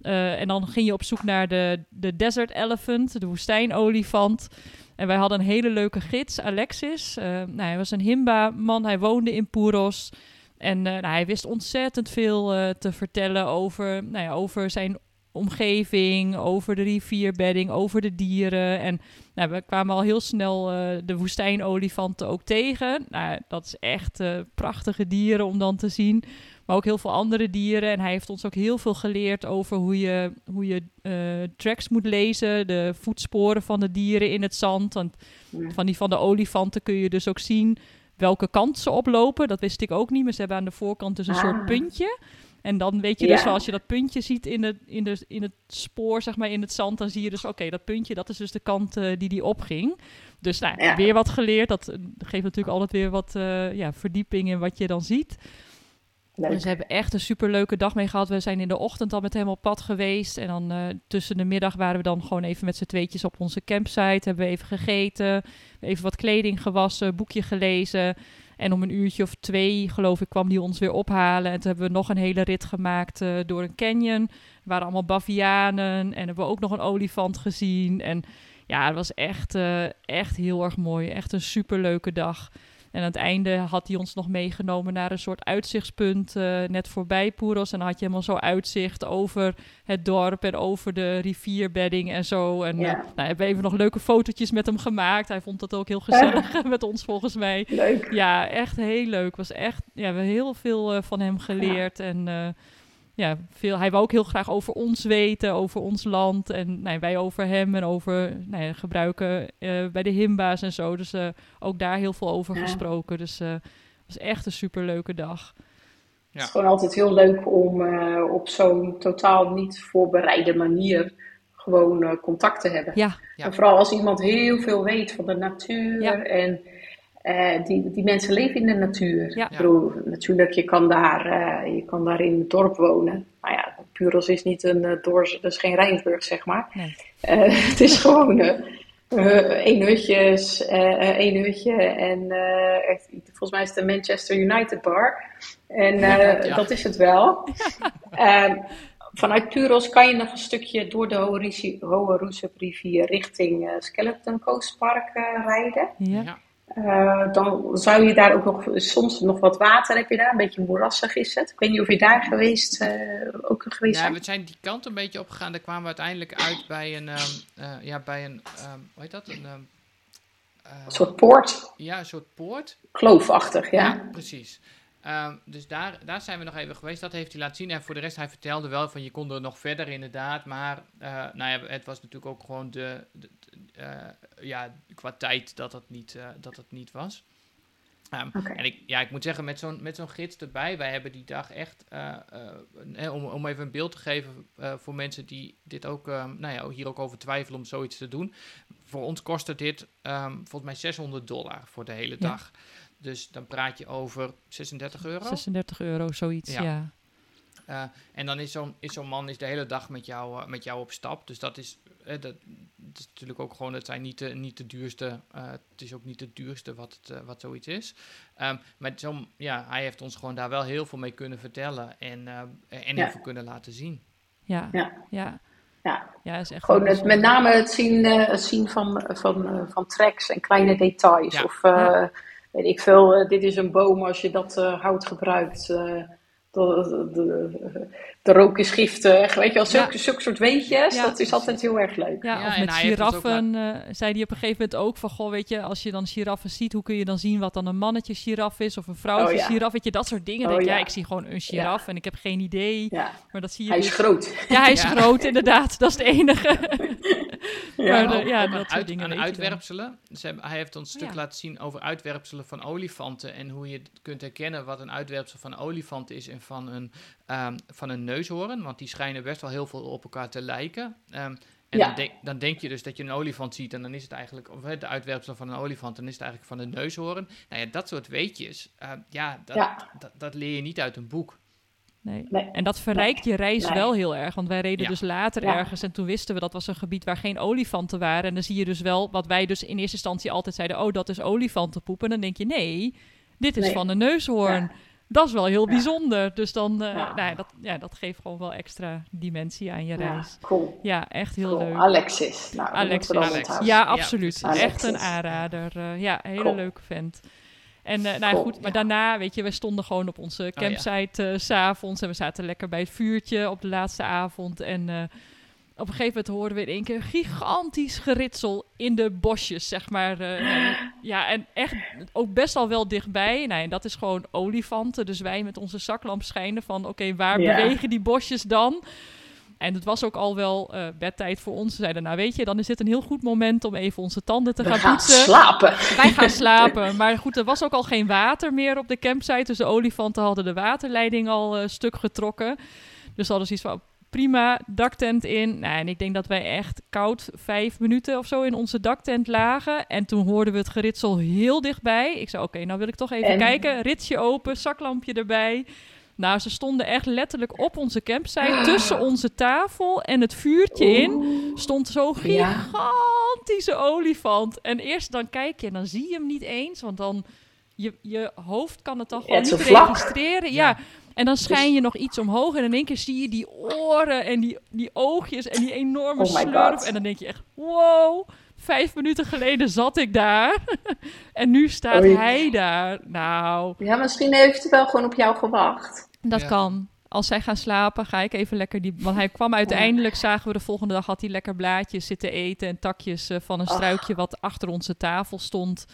En dan ging je op zoek naar de, de Desert Elephant, de woestijnolifant. En wij hadden een hele leuke gids, Alexis. Nou, hij was een Himba-man, hij woonde in Puros. En nou, hij wist ontzettend veel te vertellen over, nou ja, over zijn omgeving, over de rivierbedding, over de dieren. En nou, we kwamen al heel snel eh, de woestijnolifanten ook tegen. Nou, dat is echt eh, prachtige dieren om dan te zien. Maar ook heel veel andere dieren. En hij heeft ons ook heel veel geleerd over hoe je, hoe je eh, tracks moet lezen. De voetsporen van de dieren in het zand. Want Ja. van die van de olifanten kun je dus ook zien welke kant ze oplopen. Dat wist ik ook niet. Maar ze hebben aan de voorkant dus een Ah. soort puntje. En dan weet je dus Ja. als je dat puntje ziet in, het in, de, in het spoor, zeg maar, in het zand, dan zie je dus, oké, dat puntje, dat is dus de kant eh, die die opging. Dus nou, Ja. weer wat geleerd. Dat eh, geeft natuurlijk altijd weer wat eh, ja, verdieping in wat je dan ziet. Leuk. Dus we hebben echt een superleuke dag mee gehad. We zijn in de ochtend al met hem op pad geweest. En dan tussen de middag waren we dan gewoon even met z'n tweetjes op onze campsite. Hebben we even gegeten, even wat kleding gewassen, boekje gelezen. En om een uurtje of twee, geloof ik, kwam die ons weer ophalen. En toen hebben we nog een hele rit gemaakt eh, door een canyon. Er waren allemaal bavianen en hebben we ook nog een olifant gezien. En ja, het was echt, eh, echt heel erg mooi. Echt een superleuke dag. En aan het einde had hij ons nog meegenomen naar een soort uitzichtspunt eh, net voorbij Poeros. En dan had je helemaal zo uitzicht over het dorp en over de rivierbedding en zo. En Ja. eh, nou, hebben we even nog leuke fotootjes met hem gemaakt. Hij vond dat ook heel gezellig met ons volgens mij. Leuk. Ja, echt heel leuk. Was echt, ja, we hebben heel veel eh, van hem geleerd. En eh, ja, veel, hij wou ook heel graag over ons weten, over ons land. En nou, wij over hem en over nou ja, gebruiken eh, bij de Himba's en zo. Dus eh, ook daar heel veel over Ja. gesproken. Dus eh, het was echt een superleuke dag. Het is gewoon altijd heel leuk om eh, op zo'n totaal niet voorbereide manier gewoon eh, contact te hebben. Ja, Ja. En vooral als iemand heel veel weet van de natuur Ja. en eh, die, die mensen leven in de natuur. Ja. Ik bedoel, natuurlijk, je kan, daar, eh, je kan daar in het dorp wonen. Maar ja, Puros is niet een uh, door, dat is geen Rijnsburg, zeg maar. Nee. Uh, het is gewoon één hutjes, één hutje en echt, volgens mij is het de Manchester United bar. En ja. dat is het wel. Ehm, vanuit Puros kan je nog een stukje door de Hohe Roesep rivier richting Skeleton Coast Park rijden. Ja. Uh, dan zou je daar ook nog soms nog wat water heb je daar, een beetje moerassig is het. Ik weet niet of je daar geweest, uh, ook geweest Ja, we zijn die kant een beetje opgegaan. Daar kwamen we uiteindelijk uit bij een, um, uh, ja, bij een, um, hoe heet dat? Een, um, een soort poort. Ja, een soort poort. Kloofachtig, ja. ja precies. Um, dus daar, daar zijn we nog even geweest. Dat heeft hij laten zien. En voor de rest, hij vertelde wel van je kon er nog verder inderdaad. Maar nou ja, het was natuurlijk ook gewoon de, de uh, ja, qua tijd dat het niet, uh, dat het niet was. Um, okay. En ik, ja, ik moet zeggen, met zo'n, met zo'n gids erbij, wij hebben die dag echt, om, om even een beeld te geven voor mensen die dit ook, um, nou ja, hier ook over twijfelen om zoiets te doen. Voor ons kostte dit volgens mij 600 dollar voor de hele Ja. Dus dan praat je over 36 euro. 36 euro, zoiets, ja. Ja. Uh, en dan is zo'n is zo'n man is de hele dag met jou, uh, met jou op stap. Dus dat is, uh, dat, dat is natuurlijk ook gewoon, het zijn niet de, niet de duurste, het is ook niet het duurste wat, het, wat zoiets is. Um, maar zo'n, ja, hij heeft ons gewoon daar wel heel veel mee kunnen vertellen en, en heel Ja. veel kunnen laten zien. Ja, Ja. ja. Ja. Ja, is echt Gewoon het, met name het zien, eh, het zien van, van, eh, van tracks en kleine details. Ja. Of eh, Ja. Weet ik veel, eh, dit is een boom als je dat eh, hout gebruikt. eh, de, rook is giftig. Weet je wel, zulke, zulke soort weetjes. Ja. dat is altijd heel erg leuk. Ja, Ja, of met ook giraffen eh, zei hij op een gegeven moment ook van... Goh, weet je, als je dan giraffen ziet, hoe kun je dan zien wat dan een mannetje giraf is? Of een vrouwtje Oh, ja. giraf? Weet je, dat soort dingen. Oh, denk, ja. ja. ik zie gewoon een giraf en ik heb geen idee. Ja, Maar dat zie je hij is dus. groot. Ja, hij is Ja. groot inderdaad. Dat is het enige. Ja. Maar, eh, ja, dat aan, soort uit, dingen aan uitwerpselen. Ze hebben- hij heeft ons een stuk Ja. laten zien over uitwerpselen van olifanten. En hoe je kunt herkennen wat een uitwerpsel van een olifant is en van een, ehm, van een neushoorn. Want die schijnen best wel heel veel op elkaar te lijken. Ehm, en Ja. dan, denk, dan denk je dus dat je een olifant ziet en dan is het eigenlijk, of de uitwerpsel van een olifant, dan is het eigenlijk van een neushoorn. Nou ja, dat soort weetjes, eh, ja, dat, Ja. Dat, dat leer je niet uit een boek. Nee. Nee. En dat verrijkt je reis Nee. wel heel erg. Want wij reden Ja. dus later Ja. ergens en toen wisten we dat was een gebied waar geen olifanten waren. En dan zie je dus wel wat wij dus in eerste instantie altijd zeiden: oh, dat is olifantenpoep. En dan denk je: nee, dit is Nee. van een neushoorn. Ja. Dat is wel heel Ja. bijzonder. Dus dan, eh, Ja. nou ja, dat, ja, dat geeft gewoon wel extra dimensie aan je Ja, reis. cool. Ja, echt heel cool. leuk. Alexis. Nou, dat Alex, moeten we dan Alex. onthouden. Ja, absoluut. Echt een Alexis. aanrader. eh, ja, een hele Cool. leuke vent. En eh, nou Cool, goed, maar ja. daarna, weet je, we stonden gewoon op onze ja. campsite eh, s s'avonds. En we zaten lekker bij het vuurtje op de laatste avond. En eh, op een gegeven moment hoorden we in één keer gigantisch geritsel in de bosjes, zeg maar. eh, ja, en echt ook best al wel dichtbij. Nou, en dat is gewoon olifanten. Dus wij met onze zaklamp schijnen van, oké, waar Ja. bewegen die bosjes dan? En het was ook al wel eh, bedtijd voor ons. We zeiden, nou weet je, dan is dit een heel goed moment om even onze tanden te We gaan gaan poetsen. slapen. Wij gaan slapen. Maar goed, er was ook al geen water meer op de campsite. Dus de olifanten hadden de waterleiding al eh, stuk getrokken. Dus ze hadden zoiets van, prima, daktent in. Nou, en ik denk dat wij echt koud vijf minuten of zo in onze daktent lagen. En toen hoorden we het geritsel heel dichtbij. Ik zei, oké, nou wil ik toch even En? kijken. Ritsje open, zaklampje erbij. Nou, ze stonden echt letterlijk op onze campsite. Tussen onze tafel en het vuurtje in stond zo'n Ja. gigantische olifant. En eerst dan kijk je en dan zie je hem niet eens, want dan je, je hoofd kan het dan Ja, gewoon het is niet registreren. Ja. Ja. En dan schijn je nog iets omhoog en in één keer zie je die oren en die, die oogjes en die enorme Oh. God. En dan denk je echt, wow, vijf minuten geleden zat ik daar. en nu staat Oei. hij daar. Nou, Ja, misschien heeft hij wel gewoon op jou gewacht. dat Ja. kan. Als zij gaan slapen, ga ik even lekker die. Want hij kwam uiteindelijk, zagen we de volgende dag, had hij lekker blaadjes zitten eten en takjes eh, van een Ach. struikje wat achter onze tafel stond.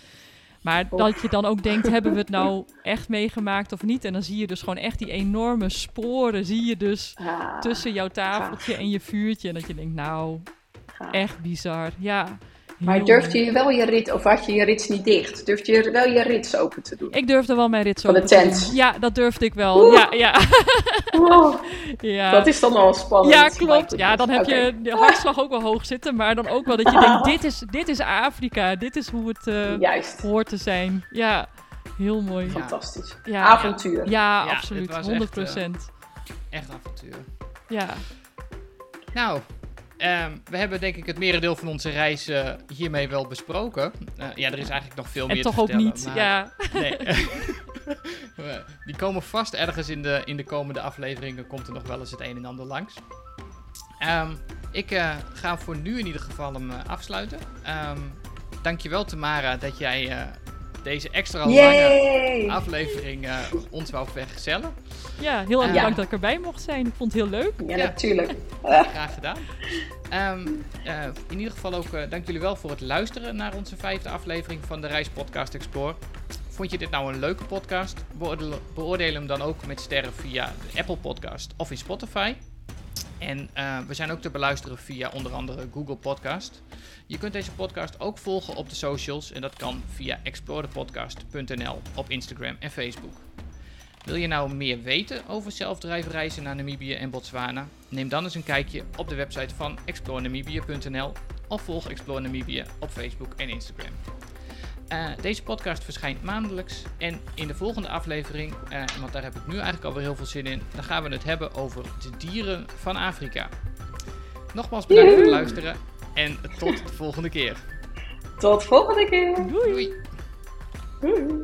Maar dat je dan ook denkt, hebben we het nou echt meegemaakt of niet? En dan zie je dus gewoon echt die enorme sporen, zie je dus Ah, tussen jouw tafeltje en je vuurtje. En dat je denkt, nou, gaaf. echt bizar. Ja. Maar durfde je wel je rit, of had je je rits niet dicht? Durfde je wel je rits open te doen? Ik durfde wel mijn rits Van de open te tent. doen. Ja, dat durfde ik wel. Oeh. Ja, ja, ja. Dat is dan al spannend. Ja, klopt. Ja, dan heb je de hartslag ook wel hoog zitten. Maar dan ook wel dat je denkt, dit is, dit is Afrika. Dit is hoe het eh, Juist, hoort te zijn. Ja, heel mooi. Fantastisch. Ja, Avontuur. ja Ja, absoluut. het was 100 echt, procent. Echt avontuur. Ja, Nou, ehm, we hebben denk ik het merendeel van onze reis hiermee wel besproken. Eh, ja, er is eigenlijk nog veel en meer toch te ook vertellen. niet. maar- Ja, Nee. Die komen vast ergens in de, in de komende afleveringen. Komt er nog wel eens het een en ander langs. Ehm, ik eh, ga voor nu in ieder geval hem eh, afsluiten. Ehm dankjewel Tamara dat jij deze extra lange aflevering eh, ons wou vergezellen. ja heel erg Ja. bedankt dat ik erbij mocht zijn. Ik vond het heel leuk. Ja, Ja. natuurlijk. Graag gedaan. Ehm, eh, in ieder geval ook eh, dank jullie wel voor het luisteren naar onze vijfde aflevering van de Reis Podcast Explore. Vond je dit nou een leuke podcast? Beoordeel, beoordeel hem dan ook met sterren via de Apple Podcast of in Spotify. En eh, we zijn ook te beluisteren via onder andere Google Podcast. Je kunt deze podcast ook volgen op de socials en dat kan via explorethepodcast.nl op Instagram en Facebook. Wil je nou meer weten over zelfdrijfreizen naar Namibië en Botswana? Neem dan eens een kijkje op de website van explorenamibia.nl of volg Explore Namibië op Facebook en Instagram. Eh, deze podcast verschijnt maandelijks en in de volgende aflevering, eh, want daar heb ik nu eigenlijk alweer heel veel zin in, dan gaan we het hebben over de dieren van Afrika. Nogmaals bedankt voor het luisteren en tot de volgende keer. Tot volgende keer. Doei! Doei! Doei.